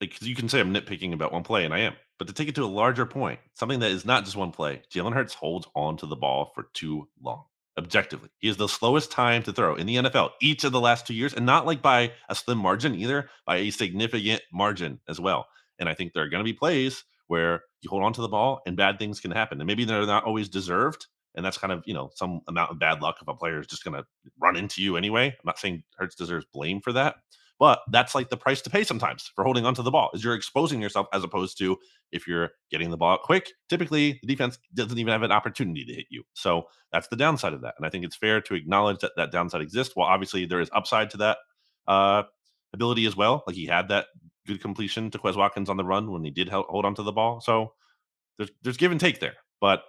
[SPEAKER 1] like you can say I'm nitpicking about one play, and I am, but to take it to a larger point, something that is not just one play, Jalen Hurts holds on to the ball for too long. Objectively, he is the slowest time to throw in the NFL each of the last two years, and not like by a slim margin either, by a significant margin as well. And I think there are going to be plays where you hold on to the ball and bad things can happen, and maybe they're not always deserved. And that's kind of you know some amount of bad luck if a player is just going to run into you anyway. I'm not saying Hurts deserves blame for that, but that's like the price to pay sometimes for holding onto the ball is you're exposing yourself as opposed to if you're getting the ball quick, typically the defense doesn't even have an opportunity to hit you. So that's the downside of that. And I think it's fair to acknowledge that that downside exists. While obviously there is upside to that uh, ability as well. Like he had that good completion to Quez Watkins on the run when he did hold onto the ball. So there's there's give and take there, but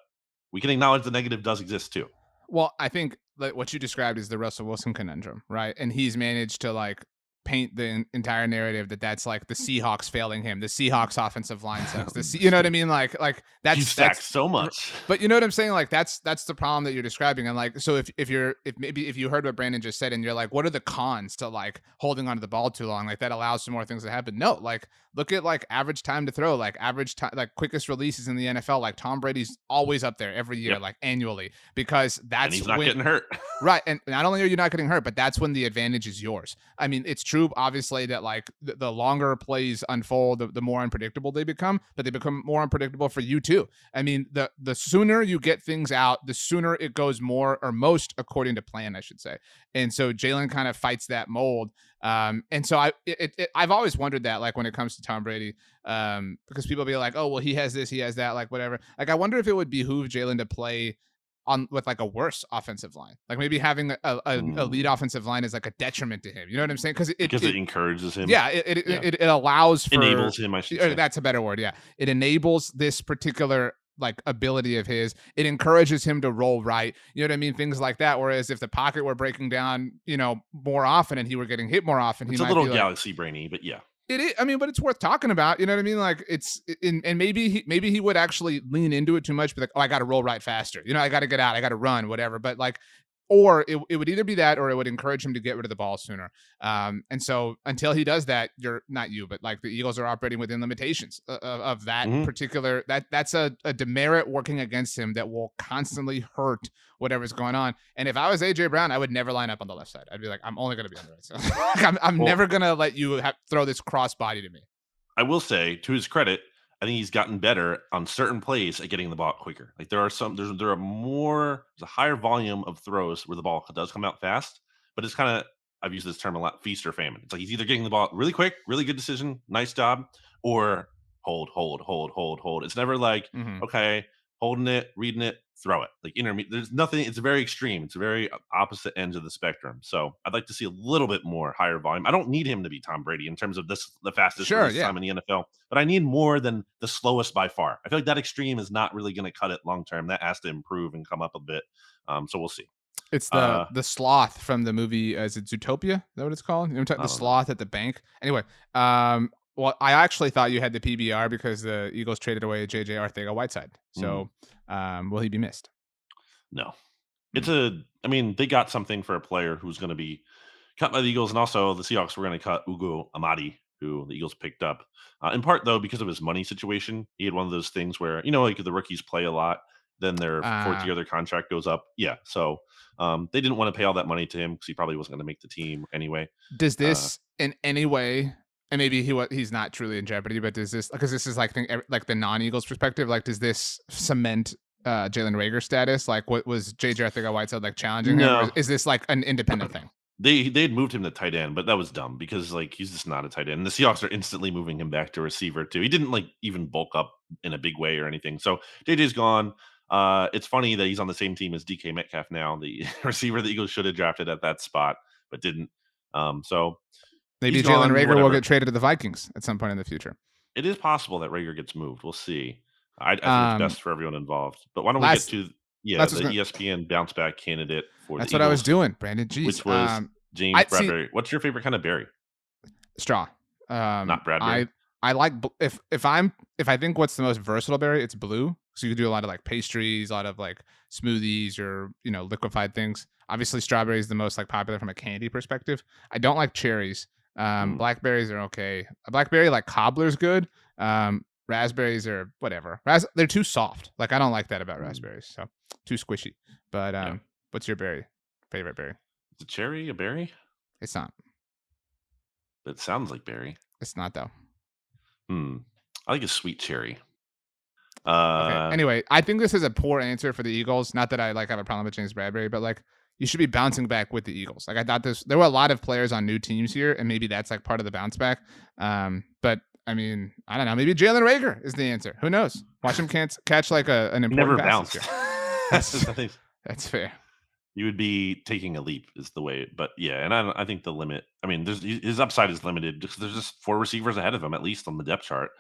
[SPEAKER 1] we can acknowledge the negative does exist too.
[SPEAKER 2] well, I think what you described is the Russell Wilson conundrum, right? And he's managed to like paint the en- entire narrative that that's like the hmm. Seahawks failing him. The Seahawks offensive line sucks. The Se- you know what I mean? Like, like that's that's
[SPEAKER 1] so much.
[SPEAKER 2] But you know what I'm saying? Like that's that's the problem that you're describing. And like, so if if you're if maybe if you heard what Brandon just said and you're like, what are the cons to like holding onto the ball too long? Like that allows some more things to happen. No, like look at like average time to throw, like average time, like quickest releases in the NFL. Like Tom Brady's always up there every year,
[SPEAKER 1] Yep.
[SPEAKER 2] like annually, because
[SPEAKER 1] and
[SPEAKER 2] that's
[SPEAKER 1] he's not
[SPEAKER 2] when,
[SPEAKER 1] getting hurt.
[SPEAKER 2] Right. And not only are you not getting hurt, but that's when the advantage is yours. I mean, it's true, obviously, that like the, the longer plays unfold, the, the more unpredictable they become, but they become more unpredictable for you too. I mean, the the sooner you get things out, the sooner it goes more or most according to plan, I should say. And so Jalen kind of fights that mold. Um, and so I it, it, I've always wondered that, like when it comes to Tom Brady, um, because people be like, oh, well, he has this, he has that, like whatever. Like I wonder if it would behoove Jalen to play on with like a worse offensive line. Like maybe having a, a, a
[SPEAKER 1] Mm.
[SPEAKER 2] lead offensive line is like a detriment to him. You know what I'm saying? Because it,
[SPEAKER 1] because
[SPEAKER 2] it,
[SPEAKER 1] it, encourages him.
[SPEAKER 2] yeah, it it,
[SPEAKER 1] Yeah.
[SPEAKER 2] it it allows for
[SPEAKER 1] enables him. I should
[SPEAKER 2] or
[SPEAKER 1] say.
[SPEAKER 2] that's a better word. Yeah, it enables this particular like ability of his. It encourages him to roll right. You know what I mean? Things like that. Whereas if the pocket were breaking down, you know, more often and he were getting hit more often, he
[SPEAKER 1] It's a
[SPEAKER 2] might
[SPEAKER 1] little
[SPEAKER 2] be like,
[SPEAKER 1] galaxy brainy, but yeah.
[SPEAKER 2] It is. I mean, but it's worth talking about. You know what I mean? Like it's in, and maybe he maybe he would actually lean into it too much, be like, oh, I got to roll right faster. You know, I got to get out. I got to run, whatever. But like, or it, it would either be that, or it would encourage him to get rid of the ball sooner. Um, and so until he does that, you're not you, but like the Eagles are operating within limitations of, of, of that
[SPEAKER 1] Mhm.
[SPEAKER 2] particular that that's a, a demerit working against him that will constantly hurt whatever's going on. And if I was AJ Brown, I would never line up on the left side. I'd be like, I'm only going to be on the right side. I'm, I'm
[SPEAKER 1] Well-
[SPEAKER 2] never going to let you have, throw this cross body to me.
[SPEAKER 1] I will say, to his credit, I think he's gotten better on certain plays at getting the ball quicker. Like there are some, there's there are more, there's a higher volume of throws where the ball does come out fast, but it's kind of I've used this term a lot, feast or famine. It's like he's either getting the ball really quick, really good decision, nice job, or hold, hold, hold, hold, hold. It's never like
[SPEAKER 2] Mhm.
[SPEAKER 1] okay, holding it, reading it, throw it. Like intermediate. There's nothing. It's very extreme. It's a very opposite ends of the spectrum. So I'd like to see a little bit more higher volume. I don't need him to be Tom Brady in terms of this the fastest
[SPEAKER 2] Sure, yeah.
[SPEAKER 1] time in the NFL, but I need more than the slowest by far. I feel like that extreme is not really going to cut it long term. That has to improve and come up a bit. Um, so we'll see.
[SPEAKER 2] It's the
[SPEAKER 1] Uh,
[SPEAKER 2] the sloth from the movie. Uh, is it Zootopia? Is that what it's called? You know, what I'm talking-
[SPEAKER 1] I
[SPEAKER 2] the
[SPEAKER 1] don't know.
[SPEAKER 2] sloth at the bank. Anyway, um, well, I actually thought you had the PBR because the Eagles traded away JJ Arcega-Whiteside. So,
[SPEAKER 1] Mm.
[SPEAKER 2] um, will he be missed?
[SPEAKER 1] No. It's a I mean, they got something for a player who's going to be cut by the Eagles and also the Seahawks were going to cut Ugo Amadi, who the Eagles picked up. Uh, in part though because of his money situation. He had one of those things where, you know, like the rookies play a lot, then their fourth
[SPEAKER 2] Ah.
[SPEAKER 1] year their contract goes up. Yeah. So, um, they didn't want to pay all that money to him because he probably wasn't going to make the team anyway.
[SPEAKER 2] Does
[SPEAKER 1] Uh,
[SPEAKER 2] this in any way? And maybe he he's not truly in jeopardy, but does this because this is like think, like the non-Eagles perspective? Like, does this cement uh, Jalen Reagor status? Like, what was JJ Arcega-Whiteside like challenging him? Or
[SPEAKER 1] No.
[SPEAKER 2] is this like an independent thing?
[SPEAKER 1] They they had moved him to tight end, but that was dumb because like he's just not a tight end. The Seahawks are instantly moving him back to receiver too. He didn't like even bulk up in a big way or anything. So JJ's gone. Uh, it's funny that he's on the same team as DK Metcalf now, the receiver the Eagles should have drafted at that spot, but didn't. Um, so
[SPEAKER 2] Maybe
[SPEAKER 1] He's
[SPEAKER 2] Jalen Reagor will get traded to the Vikings at some point in the future.
[SPEAKER 1] it is possible that Reagor gets moved. We'll see. I, I think
[SPEAKER 2] Um,
[SPEAKER 1] it's best for everyone involved. But why don't
[SPEAKER 2] last-
[SPEAKER 1] we get to yeah the
[SPEAKER 2] gonna-
[SPEAKER 1] ESPN bounce back candidate for
[SPEAKER 2] That's what I was doing, Brandon. Jeez,
[SPEAKER 1] which was
[SPEAKER 2] um,
[SPEAKER 1] James
[SPEAKER 2] I- see-
[SPEAKER 1] What's your favorite kind of berry?
[SPEAKER 2] straw. Um,
[SPEAKER 1] Not Bradberry?
[SPEAKER 2] I I like if if I'm if I think what's the most versatile berry, it's blue. So you can do a lot of like pastries, a lot of like smoothies or you know liquefied things. Obviously, strawberry is the most like popular from a candy perspective. I don't like cherries. Um,
[SPEAKER 1] Mm.
[SPEAKER 2] Blackberries are okay. A blackberry like cobbler's good. Um, raspberries are whatever. Ras- they're too soft. Like I don't like that about
[SPEAKER 1] Mm.
[SPEAKER 2] raspberries. So too squishy. But um,
[SPEAKER 1] Yeah.
[SPEAKER 2] what's your berry? Favorite berry?
[SPEAKER 1] Is it cherry a berry?
[SPEAKER 2] It's not.
[SPEAKER 1] That sounds like berry.
[SPEAKER 2] It's not though.
[SPEAKER 1] Hmm. I like a sweet cherry.
[SPEAKER 2] Okay.
[SPEAKER 1] Uh,
[SPEAKER 2] anyway, I think this is a poor answer for the Eagles. Not that I like have a problem with James Bradberry, but like you should be bouncing back with the Eagles. Like I thought this, there were a lot of players on new teams here, and maybe that's like part of the bounce back. Um, but I mean, I don't know. Maybe Jalen Reagor is the answer. Who knows? Watch him can't catch like a an important
[SPEAKER 1] never
[SPEAKER 2] pass this
[SPEAKER 1] bounced.
[SPEAKER 2] year.
[SPEAKER 1] That's.
[SPEAKER 2] That's fair.
[SPEAKER 1] you would be taking a leap, is the way. But yeah, and I, I think the limit. I mean, there's his upside is limited because there's just four receivers ahead of him at least on the depth chart.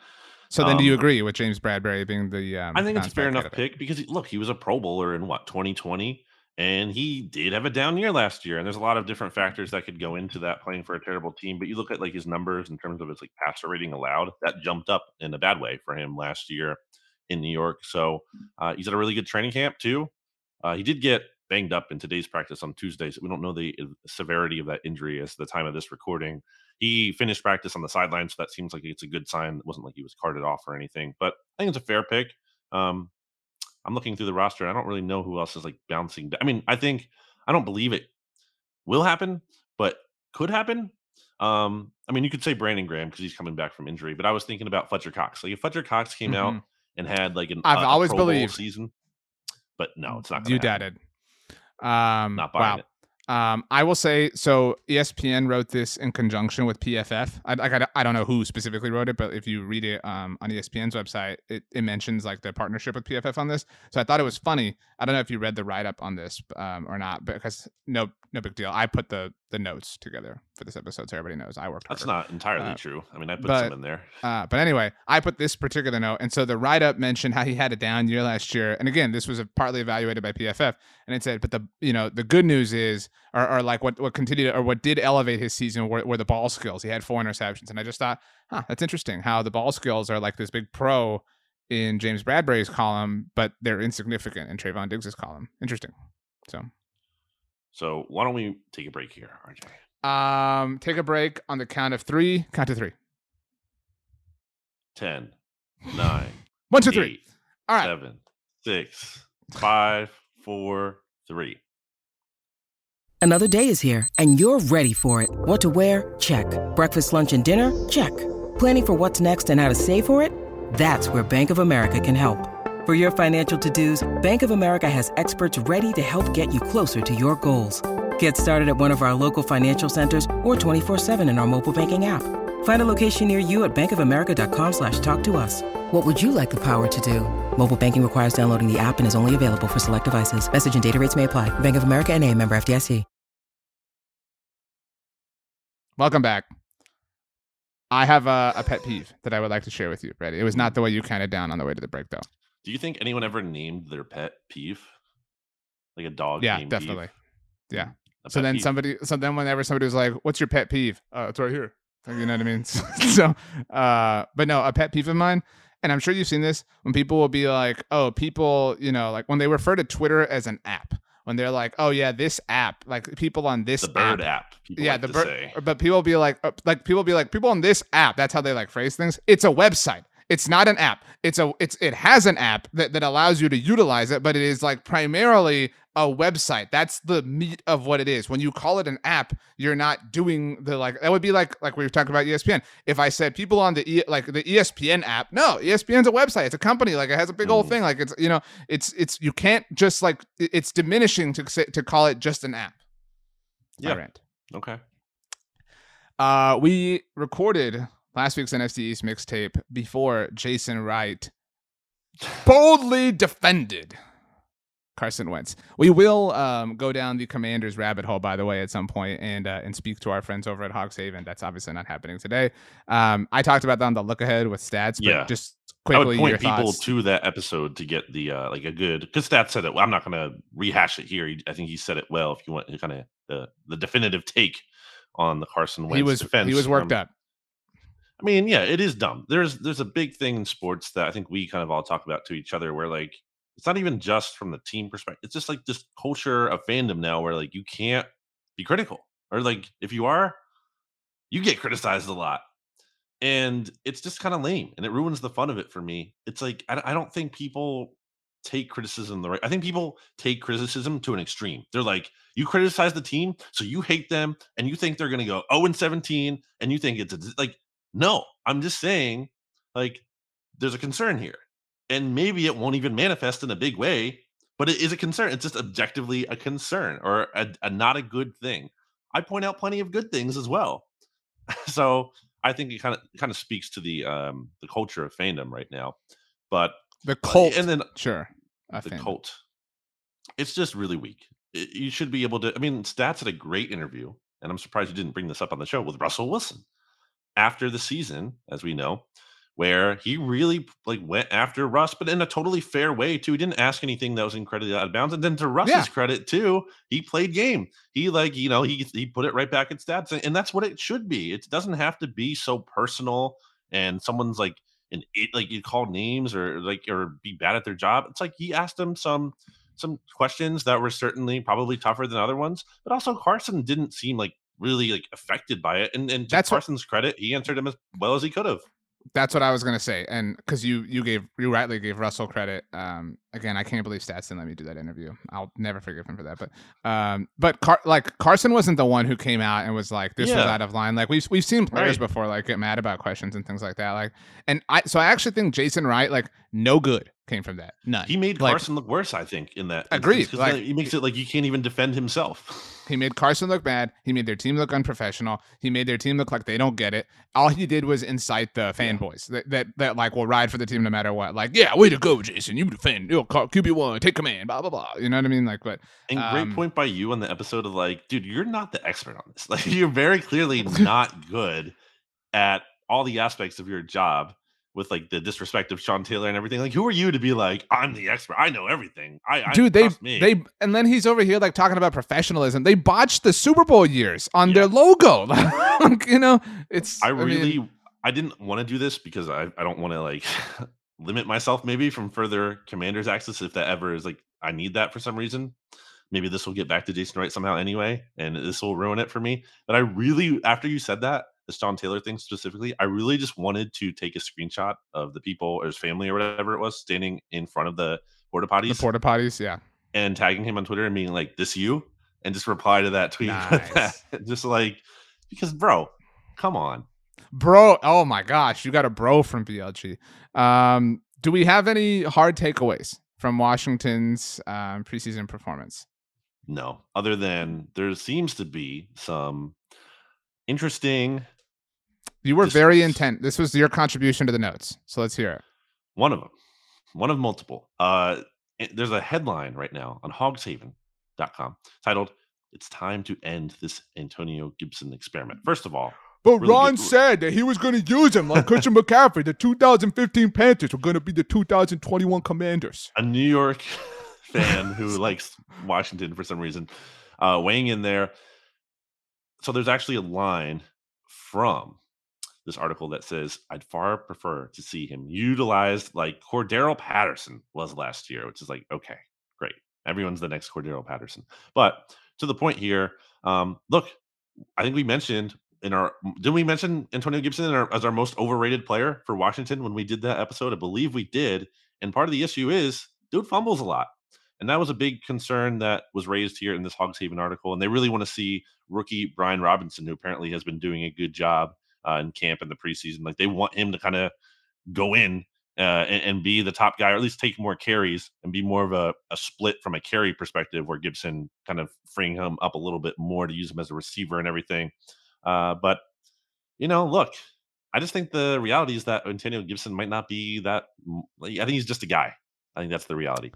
[SPEAKER 2] So then, do you
[SPEAKER 1] Um,
[SPEAKER 2] agree with James Bradberry being the? Um,
[SPEAKER 1] I think it's a fair enough pick because he- look, he was a Pro Bowler in what 2020, and he did have a down year last year. And there's a lot of different factors that could go into that playing for a terrible team. But you look at like his numbers in terms of his like passer rating allowed, that jumped up in a bad way for him last year in New York. So uh, he's at a really good training camp too. Uh, he did get banged up in today's practice on Tuesday, so we don't know the uh, severity of that injury as the time of this recording. He finished practice on the sideline, so that seems like it's a good sign. It wasn't like he was carted off or anything, but I think it's a fair pick. Um, I'm looking through the roster. I don't really know who else is like bouncing. I mean, I think I don't believe it will happen, but could happen. Um, I mean, you could say Brandon Graham because he's coming back from injury, but I was thinking about Fletcher Cox. Like if Fletcher Cox came out
[SPEAKER 2] Mhm.
[SPEAKER 1] and had like an
[SPEAKER 2] I've
[SPEAKER 1] a- a
[SPEAKER 2] always believed-
[SPEAKER 1] season, but no, it's not.
[SPEAKER 2] You
[SPEAKER 1] happen.
[SPEAKER 2] doubted. Um,
[SPEAKER 1] Not buying
[SPEAKER 2] wow.
[SPEAKER 1] it.
[SPEAKER 2] Um, I will say so. ESPN wrote this in conjunction with PFF. I, I, I don't know who specifically wrote it, but if you read it um, on ESPN's website, it, it mentions like the partnership with PFF on this. So I thought it was funny. I don't know if you read the write up on this um, or not, because no, no big deal. I put the the notes together for this episode, so everybody knows I worked.
[SPEAKER 1] That's
[SPEAKER 2] harder.
[SPEAKER 1] not entirely
[SPEAKER 2] Uh,
[SPEAKER 1] true. I mean, I put
[SPEAKER 2] but-
[SPEAKER 1] some in there.
[SPEAKER 2] Uh, but anyway, I put this particular note, and so the write up mentioned how he had a down year last year, and again, this was a, partly evaluated by PFF, and it said, but the you know the good news is, or, or like what what continued or what did elevate his season were, were the ball skills. He had four interceptions, and I just thought, huh, that's interesting how the ball skills are like this big pro in James Bradberry's column, but they're insignificant in Trevon Diggs's column. Interesting. So,
[SPEAKER 1] So why don't we take a break here, RJ?
[SPEAKER 2] um, take a break on the count of three. Count to three.
[SPEAKER 1] 10, 9,
[SPEAKER 2] One, two, three.
[SPEAKER 1] eight,
[SPEAKER 2] All right.
[SPEAKER 1] seven, six, five, four, three.
[SPEAKER 3] Another day is here, and you're ready for it. What to wear? Check. Breakfast, lunch, and dinner? Check. Planning for what's next and how to save for it? That's where Bank of America can help. For your financial to-dos, Bank of America has experts ready to help get you closer to your goals. Get started at one of our local financial centers or 24-7 in our mobile banking app. Find a location near you at bankofamerica.com slash talk to us. What would you like the power to do? Mobile banking requires downloading the app and is only available for select devices. Message and data rates may apply. Bank of America and a member FDIC.
[SPEAKER 2] Welcome back. I have a, a pet peeve that I would like to share with you, Brady. It was not the way you counted down on the way to the break, though.
[SPEAKER 1] Do you think anyone ever named their pet peeve? Like a dog?
[SPEAKER 2] Yeah, definitely.
[SPEAKER 1] Peeve?
[SPEAKER 2] Yeah.
[SPEAKER 1] A
[SPEAKER 2] So then
[SPEAKER 1] peeve.
[SPEAKER 2] somebody, so then whenever somebody was like, "What's your pet peeve?" Uh, it's right here. You know what I mean? so, uh, but no, a pet peeve of mine, and I'm sure you've seen this when people will be like, "Oh, people," you know, like when they refer to Twitter as an app, when they're like, "Oh yeah, this app," like people on this
[SPEAKER 1] the bird
[SPEAKER 2] app.
[SPEAKER 1] app.
[SPEAKER 2] Yeah,
[SPEAKER 1] like
[SPEAKER 2] the bird. But people be like, uh, like people be like, people on this app. That's how they like phrase things. It's a website. It's not an app. It's a it's it has an app that, that allows you to utilize it, but it is like primarily a website. That's the meat of what it is. When you call it an app, you're not doing the like that would be like like we were talking about ESPN. If I said people on the e, like the ESPN app, no, ESPN's a website. It's a company. Like it has a big old
[SPEAKER 1] Mm.
[SPEAKER 2] thing. Like it's you know, it's it's you can't just like it's diminishing to say, to call it just an app.
[SPEAKER 1] Yeah. Okay.
[SPEAKER 2] Uh, we recorded last week's NFC East mixtape before Jason Wright boldly defended Carson Wentz. We will um, go down the Commanders rabbit hole, by the way, at some point, and uh, and speak to our friends over at Hogs Haven. That's obviously not happening today. Um, I talked about that on the look ahead with stats, but
[SPEAKER 1] Yeah.
[SPEAKER 2] just
[SPEAKER 1] I would
[SPEAKER 2] quickly,
[SPEAKER 1] point
[SPEAKER 2] your
[SPEAKER 1] people
[SPEAKER 2] thoughts.
[SPEAKER 1] to that episode to get the uh like a good because Stat said it. I'm not going to rehash it here. I think he said it well. If you want kind of the the definitive take on the Carson Wentz
[SPEAKER 2] he was
[SPEAKER 1] defense,
[SPEAKER 2] he was worked
[SPEAKER 1] um,
[SPEAKER 2] up.
[SPEAKER 1] I mean, yeah, it is dumb. There's there's a big thing in sports that I think we kind of all talk about to each other where like it's not even just from the team perspective. It's just like this culture of fandom now where like you can't be critical. Or like if you are, you get criticized a lot. And it's just kind of lame and it ruins the fun of it for me. It's like I, I don't think people take criticism the right. I think people take criticism to an extreme. They're like, you criticize the team, so you hate them, and you think they're gonna go 0 and 17, and you think it's a, like no, I'm just saying, like, there's a concern here. And maybe it won't even manifest in a big way, but it is a concern. It's just objectively a concern or a, a not a good thing. I point out plenty of good things as well. so I think it kind of kind of speaks to the um the culture of fandom right now. But
[SPEAKER 2] The cult,
[SPEAKER 1] and then
[SPEAKER 2] sure. I
[SPEAKER 1] the
[SPEAKER 2] think.
[SPEAKER 1] cult. It's just really weak. I- you should be able to. I mean, Stats had a great interview, and I'm surprised you didn't bring this up on the show with Russell Wilson after the season, as we know, where he really like went after Russ, but in a totally fair way too. He didn't ask anything that was incredibly out of bounds. And then to Russ's
[SPEAKER 2] Yeah.
[SPEAKER 1] credit too, he played game. He like you know he he put it right back at Stats, and, and that's what it should be. It doesn't have to be so personal, and someone's like an it like you call names or like or be bad at their job. It's like he asked them some some questions that were certainly probably tougher than other ones, but also Carson didn't seem like really like affected by it. And and to
[SPEAKER 2] That's what-
[SPEAKER 1] Carson's credit, he answered him as well as he could have.
[SPEAKER 2] That's what I was gonna say, and because you you gave you rightly gave Russell credit. Um, again, I can't believe Stats didn't let me do that interview. I'll never forgive him for that. But um, but Car- like Carson wasn't the one who came out and was like this was out of line. Like we've we've seen players
[SPEAKER 1] Right.
[SPEAKER 2] before like get mad about questions and things like that. Like and I so I actually think Jason Wright like no good came from that. None.
[SPEAKER 1] He made
[SPEAKER 2] Like,
[SPEAKER 1] Carson look worse, I think, in that.
[SPEAKER 2] Agreed, like-
[SPEAKER 1] he makes it like he can't even defend himself.
[SPEAKER 2] He made Carson look bad. He made their team look unprofessional. He made their team look like they don't get it. All he did was incite the fanboys that, that that like will ride for the team no matter what. Like, yeah, way to go, Jason. You defend. You'll QB one, take command. Blah blah blah. You know what I mean? Like, but
[SPEAKER 1] And
[SPEAKER 2] Um,
[SPEAKER 1] great point by you on the episode of like, dude, you're not the expert on this. Like, you're very clearly not good at all the aspects of your job with like the disrespect of Sean Taylor and everything. Like, who are you to be like, I'm the expert. I know everything. I, I
[SPEAKER 2] dude, they
[SPEAKER 1] me.
[SPEAKER 2] they and then he's over here like talking about professionalism. They botched the Super Bowl years on
[SPEAKER 1] Yeah.
[SPEAKER 2] their logo. like, you know, it's
[SPEAKER 1] I
[SPEAKER 2] mean,
[SPEAKER 1] really, I, didn't want to do this because I, I don't want to like limit myself maybe from further commander's access if that ever is like I need that for some reason. Maybe this will get back to Jason Wright somehow anyway, and this will ruin it for me. But I really, after you said that, the Sean Taylor thing specifically, I really just wanted to take a screenshot of the people or his family or whatever it was standing in front of the porta
[SPEAKER 2] the
[SPEAKER 1] potties
[SPEAKER 2] porta potties. Yeah,
[SPEAKER 1] and tagging him on Twitter and being like, "This you," and just reply to that tweet
[SPEAKER 2] Nice.
[SPEAKER 1] just like because, bro, come on.
[SPEAKER 2] bro. Oh my gosh, you got a bro from BLG. Um, do we have any hard takeaways from Washington's um, preseason performance?
[SPEAKER 1] No, other than there seems to be some interesting
[SPEAKER 2] You were very intent. This was your contribution to the notes, so let's hear it.
[SPEAKER 1] one of them, one of multiple. Uh, there's a headline right now on hogshaven.com titled "It's time to end this Antonio Gibson experiment." First of all,
[SPEAKER 2] But
[SPEAKER 1] Really
[SPEAKER 2] Ron said that he was going to use him like Christian McCaffrey. The 2015 Panthers were going to be the 2021 Commanders.
[SPEAKER 1] a New York fan who likes Washington for some reason uh, weighing in there. So there's actually a line from this article that says, I'd far prefer to see him utilized like Cordarrelle Patterson was last year, which is like, okay, great. Everyone's the next Cordarrelle Patterson. But to the point here, um, look, I think we mentioned in our didn't we mention Antonio Gibson our, as our most overrated player for Washington when we did that episode? I believe we did. And part of the issue is dude fumbles a lot. And that was a big concern that was raised here in this Hogs Haven article. And they really want to see rookie Brian Robinson, who apparently has been doing a good job uh, in camp in the preseason. Like they want him to kind of go in uh, and, and, be the top guy, or at least take more carries and be more of a, a, split from a carry perspective, where Gibson kind of freeing him up a little bit more to use him as a receiver and everything. Uh, but you know, look, I just think the reality is that Antonio Gibson might not be that. I think he's just a guy. I think that's the reality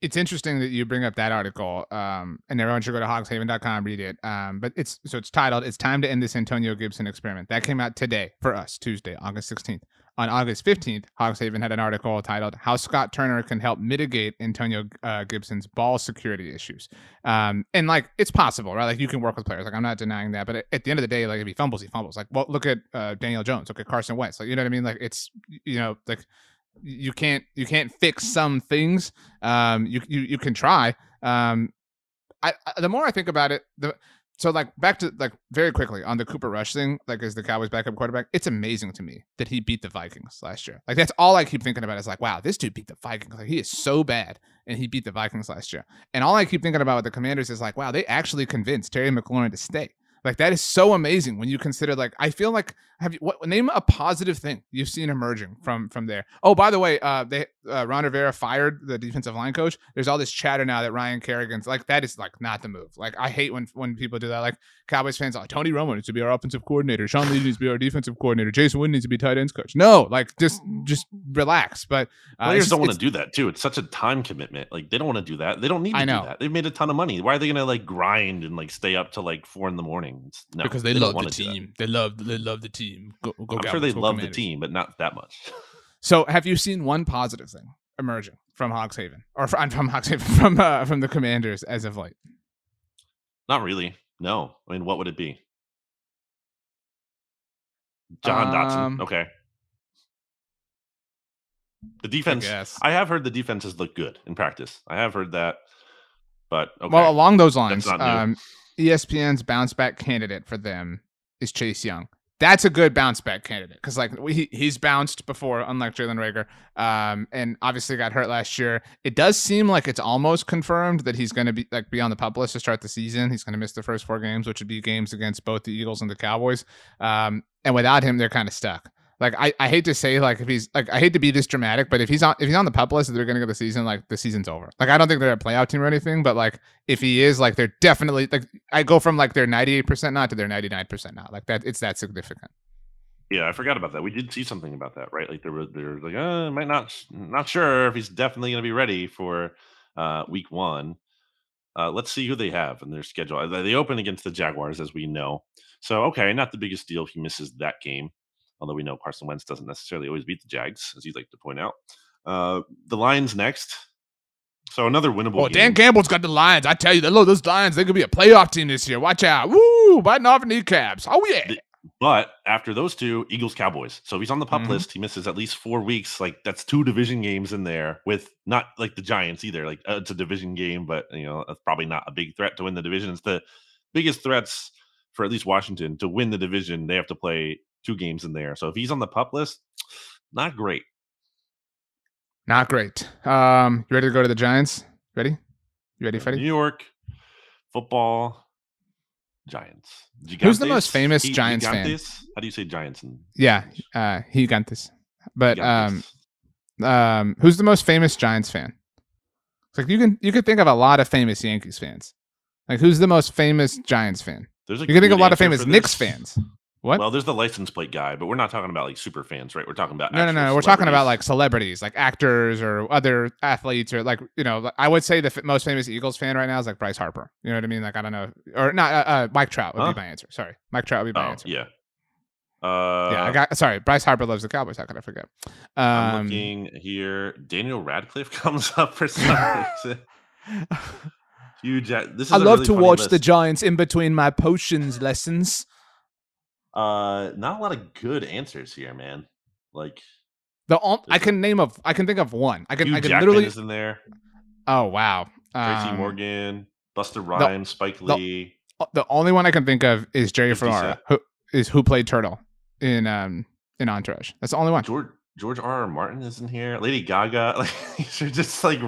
[SPEAKER 2] it's interesting that you bring up that article, um, and everyone should go to hogshaven.com, read it. Um, but it's so it's titled "It's Time to End This Antonio Gibson Experiment." That came out today for us, Tuesday, August 16th. On August 15th, Hogshaven had an article titled "How Scott Turner Can Help Mitigate Antonio uh, Gibson's Ball Security Issues." Um, and like it's possible, right? Like you can work with players. Like I'm not denying that, but at, the end of the day, like if he fumbles, he fumbles. Like well, look at uh, Daniel Jones, look at Carson Wentz. Like you know what I mean? Like it's you know like you can't you can't fix some things. Um, you you you can try. Um, I, I the more I think about it, the so like back to like very quickly on the Cooper Rush thing, like as the Cowboys backup quarterback, it's amazing to me that he beat the Vikings last year. Like that's all I keep thinking about is like, wow, this dude beat the Vikings. Like he is so bad, and he beat the Vikings last year. And all I keep thinking about with the Commanders is like, wow, they actually convinced Terry McLaurin to stay. Like that is so amazing when you consider like I feel like have you what name a positive thing you've seen emerging from from there. Oh, by the way, uh they uh, Ron Rivera fired the defensive line coach. There's all this chatter now that Ryan Kerrigan's like that is like not the move. Like I hate when when people do that. Like Cowboys fans are like Tony Romo needs to be our offensive coordinator. Sean Lee needs to be our defensive coordinator. Jason Witten needs to be tight ends coach. No, like just just relax. But
[SPEAKER 1] uh, players don't want to do that too. It's such a time commitment. Like they don't want to do that. They don't need to I know. do that. They've made a ton of money. Why are they gonna like grind and like stay up to like four in the morning?
[SPEAKER 2] No, because they, they love the team. They love they love the team. Go,
[SPEAKER 1] go I'm sure they love the team, but not that much.
[SPEAKER 2] So, have you seen one positive thing emerging from Hogshaven or from, from Hogshaven from uh, from the Commanders as of late?
[SPEAKER 1] Not really. No. I mean, what would it be? Jahan um, Dotson. Okay. The defense. I, I, have heard the defenses look good in practice. I have heard that, but okay.
[SPEAKER 2] well, along those lines, um, ESPN's bounce back candidate for them is Chase Young that's a good bounce back candidate because like he, he's bounced before, unlike Jalen Reagor, um, and obviously got hurt last year. It does seem like it's almost confirmed that he's going to be like be on the pup list to start the season. He's going to miss the first four games, which would be games against both the Eagles and the Cowboys. Um, and without him, they're kind of stuck. Like I, I hate to say like if he's like I hate to be this dramatic, but if he's on if he's on the pup list, they're gonna go the season like the season's over. Like I don't think they're a playoff team or anything, but like if he is, like they're definitely like I go from like their ninety eight percent not to their ninety nine percent now. Like that, it's that significant.
[SPEAKER 1] Yeah, I forgot about that. We did see something about that, right? Like there was there was like, uh, might not not sure if he's definitely gonna be ready for uh week one. Uh, let's see who they have in their schedule. They open against the Jaguars, as we know. So, okay, not the biggest deal if he misses that game although we know Carson Wentz doesn't necessarily always beat the Jags, as you'd like to point out. Uh, the Lions next. So another winnable.
[SPEAKER 2] Oh, Dan Campbell's got the Lions. I tell you, look, those Lions, they could be a playoff team this year. Watch out. Woo! Biting off kneecaps. Oh, yeah.
[SPEAKER 1] But after those two, Eagles Cowboys. So he's on the pup mm-hmm. list. He misses at least four weeks. Like that's two division games in there with not like the Giants either. Like uh, it's a division game, but you know, that's probably not a big threat to win the division. It's the biggest threats for at least Washington to win the division. They have to play two games in there. So if he's on the pup list, not great.
[SPEAKER 2] Not great. Um, you ready to go to the Giants? Ready? You ready, Freddie?
[SPEAKER 1] New York football Giants.
[SPEAKER 2] Gigantes? Who's the most famous he, Giants Gigantes?
[SPEAKER 1] fan? How do you say Giants? In
[SPEAKER 2] yeah, uh, Gigantes. But um, um, who's the most famous Giants fan? It's like you can you can think of a lot of famous Yankees fans. Like who's the most famous Giants fan? There's a you can think of a lot of famous Knicks fans. What?
[SPEAKER 1] Well, there's the license plate guy, but we're not talking about like super fans, right? We're talking about
[SPEAKER 2] no, no, no. We're talking about like celebrities, like actors or other athletes, or like you know. I would say the f- most famous Eagles fan right now is like Bryce Harper. You know what I mean? Like I don't know, or not. Uh, uh, Mike Trout would huh? be my answer. Sorry, Mike Trout would be my
[SPEAKER 1] oh,
[SPEAKER 2] answer.
[SPEAKER 1] Yeah.
[SPEAKER 2] Uh, yeah, I got sorry. Bryce Harper loves the Cowboys. How could I forget?
[SPEAKER 1] Um, I'm looking here. Daniel Radcliffe comes up for some reason. Huge. uh, This is
[SPEAKER 4] I love
[SPEAKER 1] really
[SPEAKER 4] to watch the. Giants in between my potions lessons.
[SPEAKER 1] Uh, not a lot of good answers here, man. Like
[SPEAKER 2] The on- I can name of I can think of one. I can
[SPEAKER 1] Hugh
[SPEAKER 2] I can
[SPEAKER 1] Jackman
[SPEAKER 2] literally.
[SPEAKER 1] is in there.
[SPEAKER 2] Oh wow.
[SPEAKER 1] Tracy
[SPEAKER 2] Um,
[SPEAKER 1] Morgan, Busta Rhymes, Spike Lee.
[SPEAKER 2] The only one I can think of is Jerry
[SPEAKER 1] 50
[SPEAKER 2] Ferrara, who is who played Turtle in um in Entourage. That's the only one.
[SPEAKER 1] George George R. R. Martin is in here. Lady Gaga. Like these are just like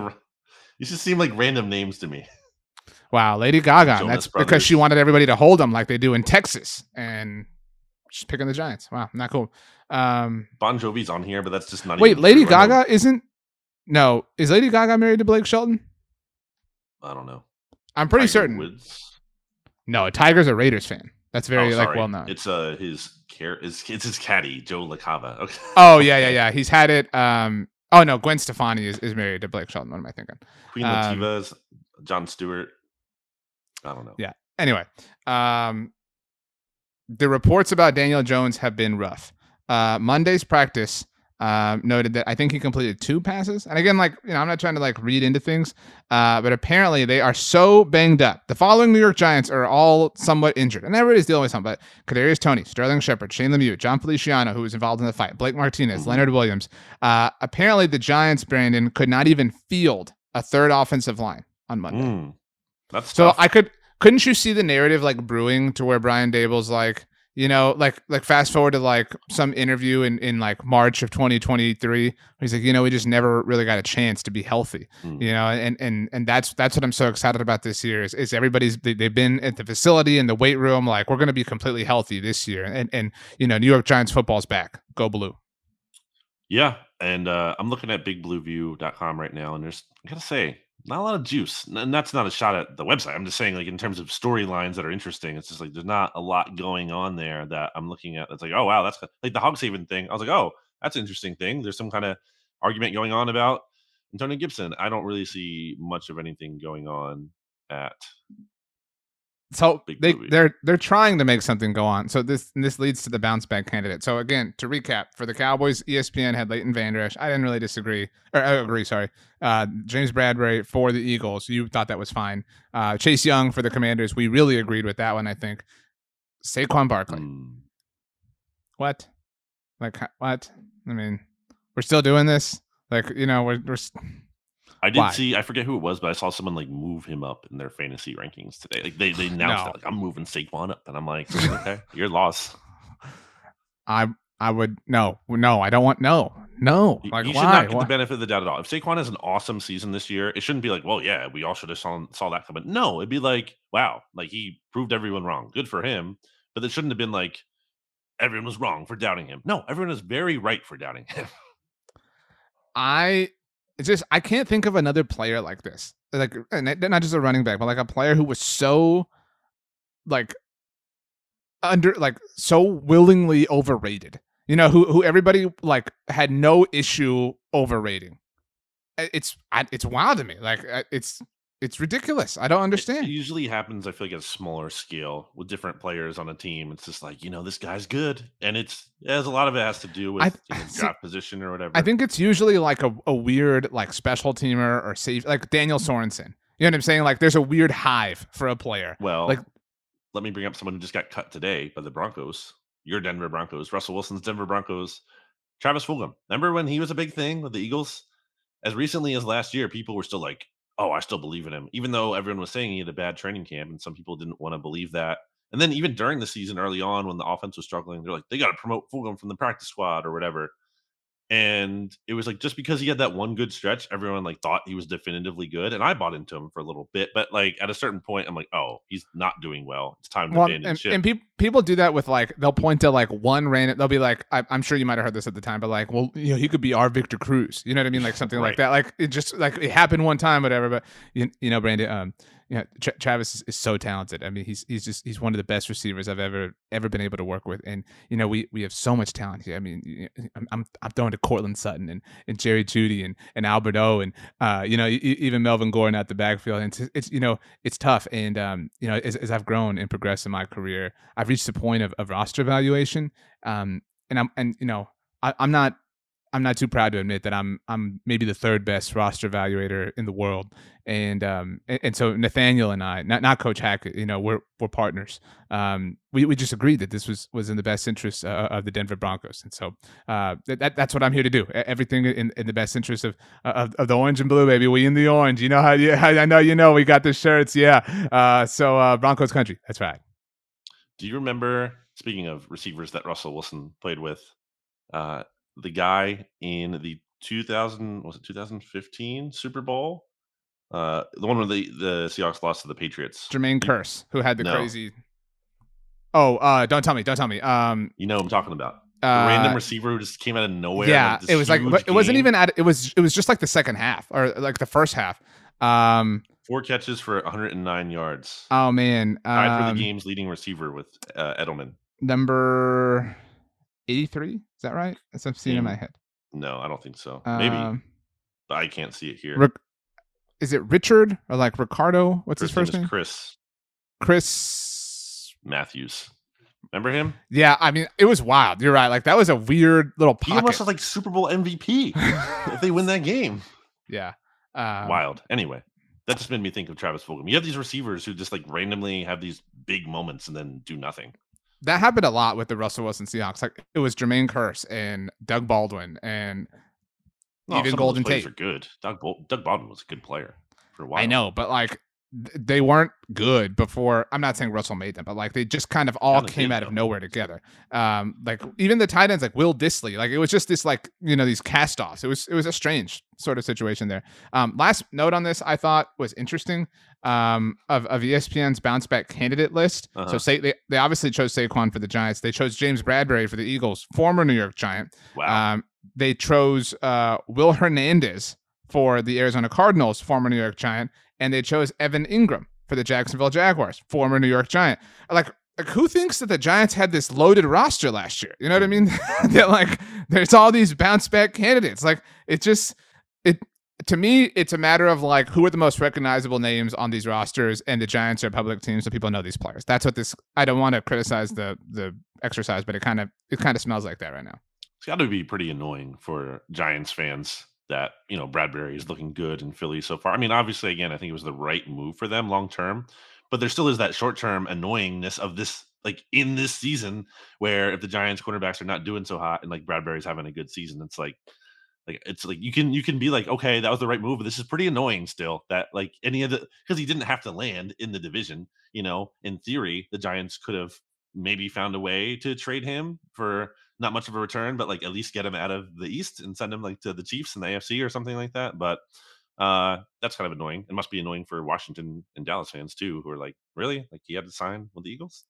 [SPEAKER 1] these just seem like random names to me.
[SPEAKER 2] Wow, Lady Gaga.
[SPEAKER 1] Jonas
[SPEAKER 2] That's because she wanted everybody to hold them like they do in Texas, and she's picking the Giants. Wow, not cool. Um,
[SPEAKER 1] Bon Jovi's on here, but that's just not.
[SPEAKER 2] wait, Lady Gaga isn't. No, is Lady Gaga married to Blake Shelton?
[SPEAKER 1] I don't know.
[SPEAKER 2] I'm pretty
[SPEAKER 1] Tiger
[SPEAKER 2] certain.
[SPEAKER 1] Woods.
[SPEAKER 2] No, Tiger's a Raiders fan. That's very
[SPEAKER 1] Oh,
[SPEAKER 2] like well known.
[SPEAKER 1] It's uh his care. It's, it's his caddy Joe LaCava. Okay.
[SPEAKER 2] Oh yeah, yeah, yeah. He's had it. Um. Oh no, Gwen Stefani is, is married to Blake Shelton. What am I thinking?
[SPEAKER 1] Queen
[SPEAKER 2] Um,
[SPEAKER 1] Latifah's Jon Stewart. I don't know.
[SPEAKER 2] Yeah. Anyway, um, the reports about Daniel Jones have been rough. Uh, Monday's practice um, noted that I think he completed two passes. And again, like you know, I'm not trying to like read into things, uh, but apparently they are so banged up. The following New York Giants are all somewhat injured, and everybody's dealing with something. But Kadarius Toney, Sterling Shepard, Shane Lemieux, Jon Feliciano, who was involved in the fight, Blake Martinez,
[SPEAKER 1] Mhm.
[SPEAKER 2] Leonard Williams. Uh, apparently, the Giants, Brandon, could not even field a third offensive line on Monday.
[SPEAKER 1] Mm, that's
[SPEAKER 2] So
[SPEAKER 1] tough.
[SPEAKER 2] I could couldn't you see the narrative like brewing to where Brian Daboll's like, you know, like like fast forward to like some interview in in like March of 2023. He's like, you know, we just never really got a chance to be healthy,
[SPEAKER 1] Mm.
[SPEAKER 2] you know, and and and that's that's what I'm so excited about this year is, is everybody's they, they've been at the facility in the weight room like we're going to be completely healthy this year, and and you know, New York Giants football's back, go blue.
[SPEAKER 1] Yeah, and uh, I'm looking at bigblueview.com right now, and there's I gotta say, not a lot of juice. And that's not a shot at the website. I'm just saying, like in terms of storylines that are interesting, it's just like there's not a lot going on there that I'm looking at. That's like, oh wow, that's like the Hogshaven thing. I was like, oh, that's an interesting thing. There's some kind of argument going on about Antonio Gibson. I don't really see much of anything going on at.
[SPEAKER 2] So
[SPEAKER 1] Big
[SPEAKER 2] they
[SPEAKER 1] movie.
[SPEAKER 2] they're they're trying to make something go on. So this this leads to the bounce back candidate. So again, to recap, for the Cowboys, ESPN had Leighton Vander Esch. I didn't really disagree or I agree. Sorry, uh, James Bradberry for the Eagles. You thought that was fine. Uh, Chase Young for the Commanders. We really agreed with that one. I think. Saquon Barkley.
[SPEAKER 1] Hmm.
[SPEAKER 2] What? Like what? I mean, we're still doing this. Like you know, we're we're
[SPEAKER 1] I did
[SPEAKER 2] Why?
[SPEAKER 1] see. I forget who it was, but I saw someone like move him up in their fantasy rankings today. Like they they announced
[SPEAKER 2] No.
[SPEAKER 1] that, like I'm moving Saquon up, and I'm like, okay, your loss.
[SPEAKER 2] I I would no no I don't want no no
[SPEAKER 1] You,
[SPEAKER 2] like
[SPEAKER 1] you should
[SPEAKER 2] why?
[SPEAKER 1] not get
[SPEAKER 2] Why?
[SPEAKER 1] the benefit of the doubt at all. If Saquon has an awesome season this year, it shouldn't be like, well, yeah, we all should have saw, saw that coming. No, it'd be like, wow, like he proved everyone wrong. Good for him. But it shouldn't have been like everyone was wrong for doubting him. No, everyone is very right for doubting him.
[SPEAKER 2] I it's just I can't think of another player like this. Like not just a running back, but like a player who was so like under like so willingly overrated. You know, who who everybody like had no issue overrating. It's it's wild to me. Like it's it's ridiculous. I don't
[SPEAKER 1] It
[SPEAKER 2] understand.
[SPEAKER 1] usually happens, I feel like, at a smaller scale with different players on a team. It's just like, you know, this guy's good. And it's, as a lot of it has to do with
[SPEAKER 2] I-
[SPEAKER 1] you know,
[SPEAKER 2] see,
[SPEAKER 1] draft position or whatever.
[SPEAKER 2] I think it's usually like a, a weird like special teamer or safe like Daniel mm-hmm. Sorensen. You know what I'm saying? Like there's a weird hive for a player.
[SPEAKER 1] Well,
[SPEAKER 2] Like-
[SPEAKER 1] let me bring up someone who just got cut today by the Broncos. Your Denver Broncos, Russell Wilson's Denver Broncos, Travis Fulgham. Remember when he was a big thing with the Eagles? As recently as last year, people were still like, "Oh, I still believe in him," even though everyone was saying he had a bad training camp, and some people didn't want to believe that. And then even during the season, early on, when the offense was struggling, they're like, "They got to promote Fulgham from the practice squad or whatever." And it was like just because he had that one good stretch, everyone like thought he was definitively good, and I bought into him for a little bit. But like at a certain point, I'm like, "Oh, he's not doing well. It's time to
[SPEAKER 2] Well,
[SPEAKER 1] abandon
[SPEAKER 2] and,
[SPEAKER 1] ship."
[SPEAKER 2] and peop people do that with like they'll point to like one random. They'll be like, I, I'm sure you might have heard this at the time, but like, well, you know, he could be our Victor Cruz. You know what I mean? Like something like that. Like it just like it happened one time, whatever. But you, you know, Brandon, um, know, Tra- Travis is, is so talented. I mean, he's he's just he's one of the best receivers I've ever ever been able to work with. And you know, we we have so much talent here. I mean, I'm I'm, I'm throwing to Courtland Sutton and, and Jerry Jeudy and and Albert O and uh, you know, even Melvin Gordon at the backfield. And it's, it's you know, it's tough. And um, you know, as, as I've grown and progressed in my career, I've reached the point of, of roster evaluation. Um, and I'm and you know, I, I'm not I'm not too proud to admit that I'm I'm maybe the third best roster evaluator in the world, and um and, and so Nathaniel and I, not not Coach Hackett, you know, we're we're partners. Um, we, we just agreed that this was was in the best interest uh, of the Denver Broncos, and so uh that, that's what I'm here to do. Everything in, in the best interest of, of of the orange and blue, baby. We in the orange. You know how you I know you know we got the shirts, yeah. Uh, so uh, Broncos country. That's right.
[SPEAKER 1] Do you remember? Speaking of receivers that Russell Wilson played with, uh, the guy in the 2000 was it 2015 Super Bowl, uh, the one where the the Seahawks lost to the Patriots.
[SPEAKER 2] Jermaine Kearse, who had the
[SPEAKER 1] No.
[SPEAKER 2] crazy. Oh, uh, don't tell me, don't tell me. Um,
[SPEAKER 1] You know what I'm talking about.
[SPEAKER 2] Uh,
[SPEAKER 1] random receiver who just came out of nowhere.
[SPEAKER 2] yeah,
[SPEAKER 1] this
[SPEAKER 2] it was like it wasn't
[SPEAKER 1] game.
[SPEAKER 2] even at it was it was just like the second half or like the first half. Um,
[SPEAKER 1] four catches for 109 yards.
[SPEAKER 2] oh man,
[SPEAKER 1] Tied for
[SPEAKER 2] um,
[SPEAKER 1] the game's leading receiver with uh, Edelman.
[SPEAKER 2] number eighty three. Is that right? That's what I'm seeing in my
[SPEAKER 1] Mm,
[SPEAKER 2] head.
[SPEAKER 1] No, I don't think so. Maybe,
[SPEAKER 2] Um,
[SPEAKER 1] but I can't see it here.
[SPEAKER 2] Ric- is it Richard or like Ricardo? What's his
[SPEAKER 1] First name
[SPEAKER 2] name?
[SPEAKER 1] Chris
[SPEAKER 2] Chris.
[SPEAKER 1] Matthews. Remember him?
[SPEAKER 2] Yeah, I mean, it was wild. You're right. Like that was a weird little
[SPEAKER 1] He
[SPEAKER 2] pocket.
[SPEAKER 1] almost was like Super Bowl MVP if they win that game.
[SPEAKER 2] yeah. Um,
[SPEAKER 1] Wild. Anyway, that just made me think of Travis Fulgham. You have these receivers who just like randomly have these big moments and then do nothing.
[SPEAKER 2] That happened a lot with the Russell Wilson Seahawks. Like it was Jermaine Kearse and Doug Baldwin and
[SPEAKER 1] Oh,
[SPEAKER 2] even Golden
[SPEAKER 1] of those plays
[SPEAKER 2] Tate.
[SPEAKER 1] are good. Doug, Doug Baldwin was a good player for a while.
[SPEAKER 2] I know, but like they weren't good before. I'm not saying Russell made them, but like they just kind of all
[SPEAKER 1] Kinda
[SPEAKER 2] came out of nowhere together. Um, like even the tight ends, like Will Dissly, like it was just this like you know these cast offs. It was it was a strange sort of situation there. Um, last note on this I thought was interesting. Um, of of ESPN's bounce back candidate list. So
[SPEAKER 1] Uh-huh.
[SPEAKER 2] say they, they obviously chose Saquon for the Giants. They chose James Bradberry for the Eagles, former New York Giant.
[SPEAKER 1] Wow.
[SPEAKER 2] Um, they chose uh, Will Hernandez for the Arizona Cardinals, former New York Giant, and they chose Evan Engram for the Jacksonville Jaguars, former New York Giant. Like, like who thinks that the Giants had this loaded roster last year? You know what I mean? that like there's all these bounce back candidates. Like it just it to me, it's a matter of like who are the most recognizable names on these rosters, and the Giants are public team, so people know these players. That's what this. I don't want to criticize the the exercise, but it kind of it kind of smells like that right now.
[SPEAKER 1] it's got to be pretty annoying for Giants fans that you know Bradberry is looking good in Philly so far. I mean, obviously, again, I think it was the right move for them long term, but there still is that short term annoyingness of this, like in this season, where if the Giants cornerbacks are not doing so hot and like Bradberry's having a good season, it's like. Like it's like you can you can be like okay that was the right move but this is pretty annoying still that like any of the because he didn't have to land in the division you know in theory the Giants could have maybe found a way to trade him for not much of a return, but like at least get him out of the East and send him like to the Chiefs in the AFC or something like that. But uh that's kind of annoying. It must be annoying for Washington and Dallas fans too, who are like, really? Like he had to sign with the Eagles?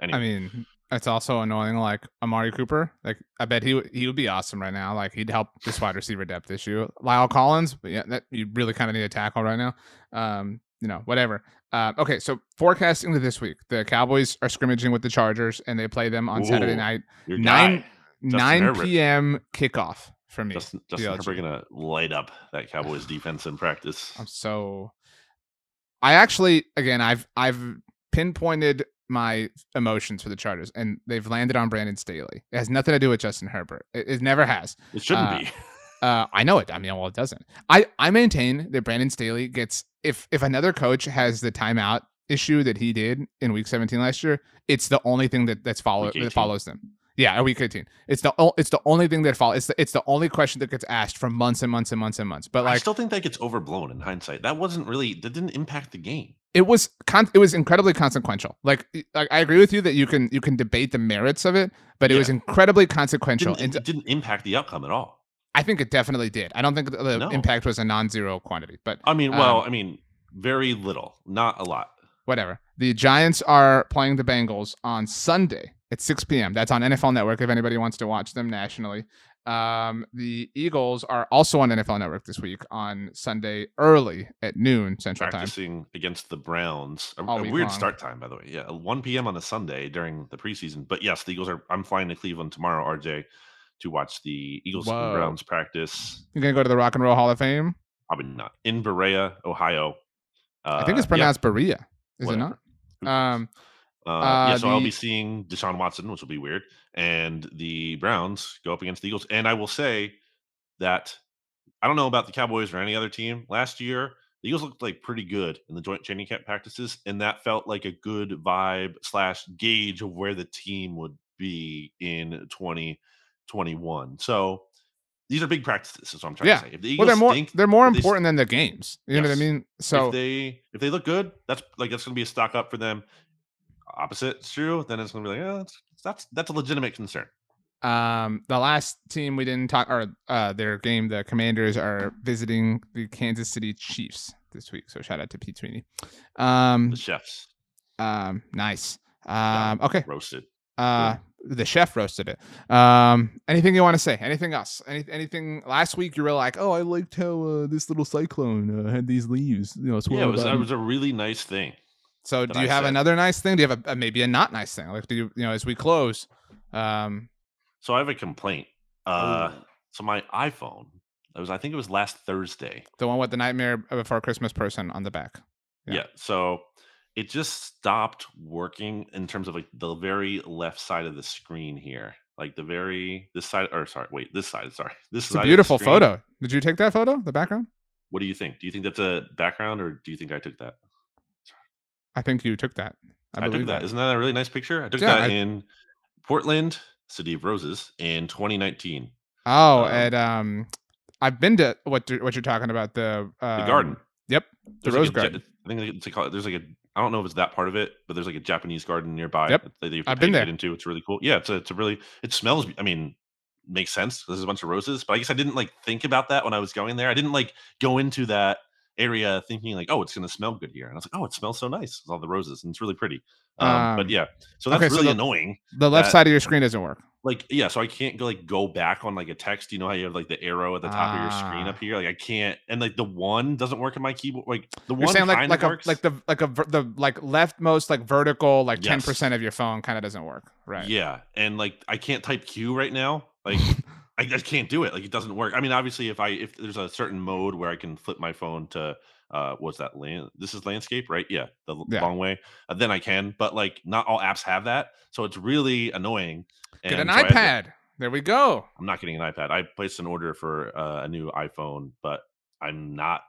[SPEAKER 1] Anyway,
[SPEAKER 2] I mean, it's also annoying. Like Amari Cooper, like I bet he would- he would be awesome right now. Like he'd help this wide receiver depth issue. La'el Collins, but yeah, that you really kind of need a tackle right now. Um, you know, whatever. Uh, okay, so forecasting to this week, the Cowboys are scrimmaging with the Chargers, and they play them on Saturday night, nine nine
[SPEAKER 1] Herbert.
[SPEAKER 2] p.m. kickoff for me.
[SPEAKER 1] Justin, Justin. Herbert gonna light up that Cowboys defense in practice.
[SPEAKER 2] I'm so. I actually, again, I've I've pinpointed my emotions for the Chargers, and they've landed on Brandon Staley. It has nothing to do with Justin Herbert. It, it never has.
[SPEAKER 1] It shouldn't
[SPEAKER 2] uh,
[SPEAKER 1] be.
[SPEAKER 2] Uh, I know it. I mean, well, it doesn't. I I maintain that Brandon Staley gets if if another coach has the timeout issue that he did in Week 17 last year, it's the only thing that that's follow that follows them. Yeah, a week 18. It's the o- it's the only thing that follows. It's the, it's the only question that gets asked for months and months and months and months. But
[SPEAKER 1] I still think that gets overblown in hindsight. That wasn't really that didn't impact the game.
[SPEAKER 2] it was con- it was incredibly consequential. Like, like I agree with you that you can you can debate the merits of it, but it was incredibly consequential.
[SPEAKER 1] Didn't, it didn't impact the outcome at all.
[SPEAKER 2] I think it definitely did. I don't think the
[SPEAKER 1] No.
[SPEAKER 2] impact was a non-zero quantity, but
[SPEAKER 1] I mean, well,
[SPEAKER 2] Um,
[SPEAKER 1] I mean, very little, not a lot.
[SPEAKER 2] whatever. The Giants are playing the Bengals on Sunday at 6 p.m. That's on NFL Network if anybody wants to watch them nationally. Um, the Eagles are also on NFL Network this week on Sunday early at noon Central Time.
[SPEAKER 1] practicing against the Browns. A, a weird
[SPEAKER 2] long.
[SPEAKER 1] start time, by the way. Yeah, 1 p.m. on a Sunday during the preseason. But yes, the Eagles are. I'm flying to Cleveland tomorrow, RJ, to watch the Eagles and Browns practice.
[SPEAKER 2] You're gonna go to the Rock and Roll Hall of Fame.
[SPEAKER 1] Probably not in Berea, Ohio. Uh,
[SPEAKER 2] I think it's
[SPEAKER 1] yeah,
[SPEAKER 2] pronounced Berea. Is
[SPEAKER 1] whatever.
[SPEAKER 2] it not? Um,
[SPEAKER 1] Uh,
[SPEAKER 2] uh,
[SPEAKER 1] yeah, so I'll be seeing Deshaun Watson, which will be weird, and the Browns go up against the Eagles. And I will say, that I don't know about the Cowboys or any other team. Last year, the Eagles looked like pretty good in the joint training camp practices, and that felt like a good vibe slash gauge of where the team would be in 2021. So these are big practices. Is what I'm trying
[SPEAKER 2] Yeah.
[SPEAKER 1] to say. If the
[SPEAKER 2] well, they're more
[SPEAKER 1] think
[SPEAKER 2] they're more
[SPEAKER 1] if they
[SPEAKER 2] important than the games. You know what I mean? So
[SPEAKER 1] if they if they look good, that's like that's going to be a stock up for them. Opposite is true, then it's going to be like, oh, that's that's that's a legitimate concern.
[SPEAKER 2] Um, the last team we didn't talk, or uh, their game, the Commanders are visiting the Kansas City Chiefs this week. So shout out to Pete Sweeney. Um,
[SPEAKER 1] The chefs
[SPEAKER 2] um, nice.
[SPEAKER 1] Yeah.
[SPEAKER 2] Um, okay.
[SPEAKER 1] roasted.
[SPEAKER 2] Uh, the chef roasted it. Um, anything you want to say? Anything else? Any anything? Last week you were like, oh, I liked how uh, this little cyclone uh, had these leaves. You know,
[SPEAKER 1] Yeah, it was, was a really nice thing.
[SPEAKER 2] So do you
[SPEAKER 1] I
[SPEAKER 2] have
[SPEAKER 1] said.
[SPEAKER 2] another nice thing? Do you have a, a maybe a not nice thing? Like do you you know as we close? Um,
[SPEAKER 1] So I have a complaint. Uh,
[SPEAKER 2] Ooh.
[SPEAKER 1] so my iPhone, it was I think it was last Thursday.
[SPEAKER 2] the one with the Nightmare Before Christmas person on the back. Yeah.
[SPEAKER 1] Yeah. So it just stopped working in terms of like the very left side of the screen here. Like the very this side or sorry, wait, this side, sorry. This is
[SPEAKER 2] a beautiful photo. Did you take that photo? The background?
[SPEAKER 1] What do you think? Do you think that's a background or do you think I took that?
[SPEAKER 2] I think you took that. I,
[SPEAKER 1] I, took that. Isn't that a really nice picture? I took
[SPEAKER 2] Yeah,
[SPEAKER 1] that
[SPEAKER 2] I-
[SPEAKER 1] in Portland, City of Roses in 2019.
[SPEAKER 2] Oh,
[SPEAKER 1] um,
[SPEAKER 2] and um, I've been to what you're- what you're talking about the
[SPEAKER 1] The
[SPEAKER 2] um,
[SPEAKER 1] garden.
[SPEAKER 2] Yep, the
[SPEAKER 1] There's
[SPEAKER 2] rose
[SPEAKER 1] like a
[SPEAKER 2] garden.
[SPEAKER 1] I think it's called, there's like a I don't know if it's that part of it, but there's like a Japanese garden nearby
[SPEAKER 2] Yep.
[SPEAKER 1] that you have
[SPEAKER 2] I've been there.
[SPEAKER 1] into. It's really cool. Yeah, it's a, it's a really it smells. I mean, makes sense. There's a bunch of roses, but I guess I didn't like think about that when I was going there. I didn't like go into that area thinking like, oh, it's gonna smell good here, and I was like, oh, it smells so nice with all the roses, and it's really pretty. But yeah, so that's
[SPEAKER 2] okay, so
[SPEAKER 1] really
[SPEAKER 2] the-
[SPEAKER 1] annoying.
[SPEAKER 2] The left
[SPEAKER 1] that-
[SPEAKER 2] side of your screen doesn't work.
[SPEAKER 1] Like yeah, so I can't go like go back on like a text. You know how you have like the arrow at the top of your screen
[SPEAKER 2] Ah.
[SPEAKER 1] up here? Like I can't, and like the one doesn't work in my keyboard. Like the
[SPEAKER 2] You're
[SPEAKER 1] one
[SPEAKER 2] saying like like
[SPEAKER 1] of
[SPEAKER 2] a like the like a the like leftmost like vertical like 10% of your phone kind of doesn't work. Right.
[SPEAKER 1] Yeah, and like I can't type Q right now. Like I, I can't do it. Like it doesn't work. I mean, obviously, if I if there's a certain mode where I can flip my phone to uh what's that land? This is landscape, right? Yeah, the
[SPEAKER 2] Yeah.
[SPEAKER 1] long way. Uh, then I can, but like not all apps have that, so it's really annoying.
[SPEAKER 2] Get an
[SPEAKER 1] so I had to-
[SPEAKER 2] iPad. There we go.
[SPEAKER 1] I'm not getting an iPad. I placed an order for uh, a new iPhone, but I'm not.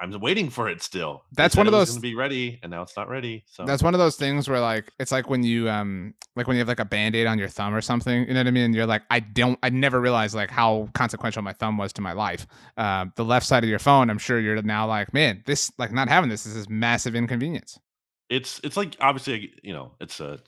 [SPEAKER 1] I'm waiting for it still.
[SPEAKER 2] That's one of those-
[SPEAKER 1] gonna be ready, and now it's not ready. So
[SPEAKER 2] That's one of those things where like it's like when you um like when you have like a band-aid on your thumb or something, you know what I mean? You're like, I don't I never realized like how consequential my thumb was to my life. Um the left side of your phone, I'm sure you're now like, man, this like not having this this is this massive inconvenience.
[SPEAKER 1] it's it's like obviously you know it's a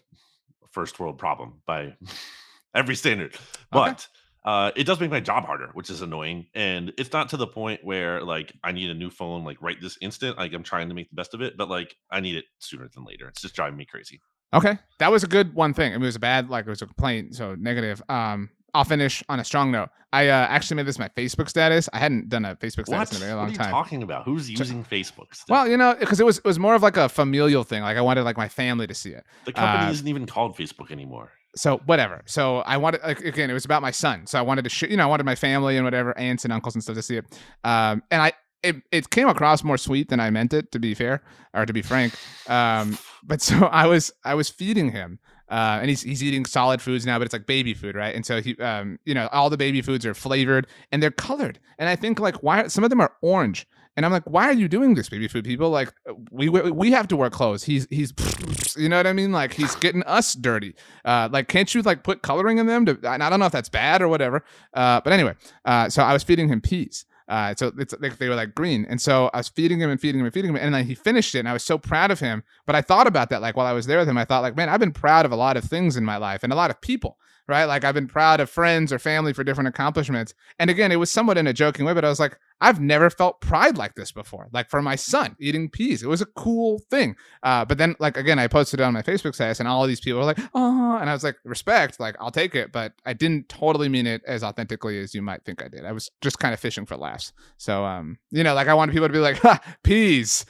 [SPEAKER 1] first world problem by every standard but uh it does make my job harder which is annoying and it's not to the point where like i need a new phone like right this instant like i'm trying to make the best of it but like i need it sooner than later it's just driving me crazy
[SPEAKER 2] Okay. That was a good one thing. It was a bad, like it was a complaint, so negative. Um, I'll finish on a strong note. I uh, actually made this my Facebook status. I hadn't done a Facebook status
[SPEAKER 1] what,
[SPEAKER 2] in a very long what
[SPEAKER 1] are you
[SPEAKER 2] time.
[SPEAKER 1] talking about who's using facebook still?
[SPEAKER 2] Well, you know, because it was it was more of like a familial thing. Like I wanted like my family to see it.
[SPEAKER 1] the company
[SPEAKER 2] uh,
[SPEAKER 1] isn't even called facebook anymore
[SPEAKER 2] so whatever. So I wanted like again, it was about my son. So I wanted to, sh- you know, I wanted my family and whatever, aunts and uncles and stuff to see it. Um, and I it, it came across more sweet than I meant it to be fair or to be frank. Um, but so I was I was feeding him. Uh, and he's he's eating solid foods now, but it's like baby food, right? And so he, um, you know, all the baby foods are flavored and they're colored. And I think like why some of them are orange. And I'm like, why are you doing this, baby food people? Like, we we we have to wear clothes. He's he's, you know what I mean? Like he's getting us dirty. Uh, like, can't you like put coloring in them? To, and I don't know if that's bad or whatever. Uh, but anyway, uh, so I was feeding him peas. Uh, so it's like they were like green, and so I was feeding him and feeding him and feeding him, and then he finished it, and I was so proud of him. But I thought about that, like while I was there with him, I thought like, man, I've been proud of a lot of things in my life and a lot of people, right? Like I've been proud of friends or family for different accomplishments. And again, it was somewhat in a joking way, but I was like, I've never felt pride like this before. Like for my son eating peas, it was a cool thing. Uh, but then, like again, I posted it on my Facebook status, and all these people were like, "Oh," and I was like, "Respect, like I'll take it," but I didn't totally mean it as authentically as you might think I did. I was just kind of fishing for laughs. So, um, you know, like I wanted people to be like, "Ha, peas."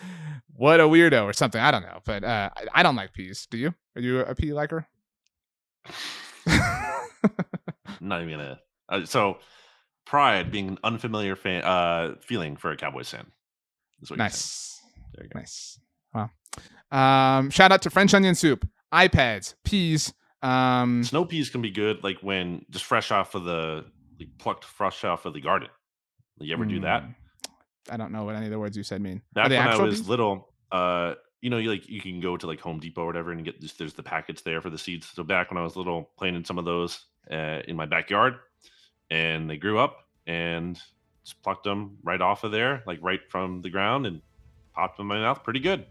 [SPEAKER 2] What a weirdo or something. I don't know, but uh, I, I don't like peas. Do you? Are you a pea liker?
[SPEAKER 1] Not even gonna uh, so pride being an unfamiliar fan uh feeling for a cowboys fan is what you're
[SPEAKER 2] nice.
[SPEAKER 1] there you go
[SPEAKER 2] Nice. Wow. Um, shout out to French onion soup, iPads, peas. Um,
[SPEAKER 1] Snow peas can be good, like when just fresh off of the like plucked fresh off of the garden. You ever do that?
[SPEAKER 2] Mm, I don't know what any of the words you said mean.
[SPEAKER 1] Back when I was
[SPEAKER 2] bees?
[SPEAKER 1] little, uh, you know, you like you can go to like Home Depot or whatever and get this, there's the packets there for the seeds. So back when I was little, playing in some of those uh, in my backyard, and they grew up and just plucked them right off of there, like right from the ground, and popped them in my mouth. Pretty good.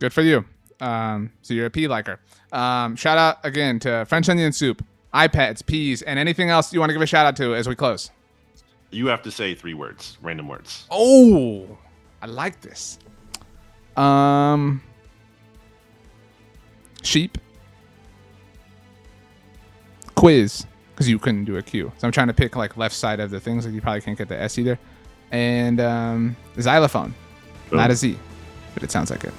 [SPEAKER 2] Good for you. Um, so you're a pea liker. Um, shout out again to French onion soup, iPads, peas, and anything else you want to give a shout out to as we close.
[SPEAKER 1] You have to say three words, random words.
[SPEAKER 2] Oh, I like this. Um, sheep. Quiz, because you couldn't do a Q. So I'm trying to pick like left side of the things. Like you probably can't get the S either. And um, xylophone, not a Z, but it sounds like it.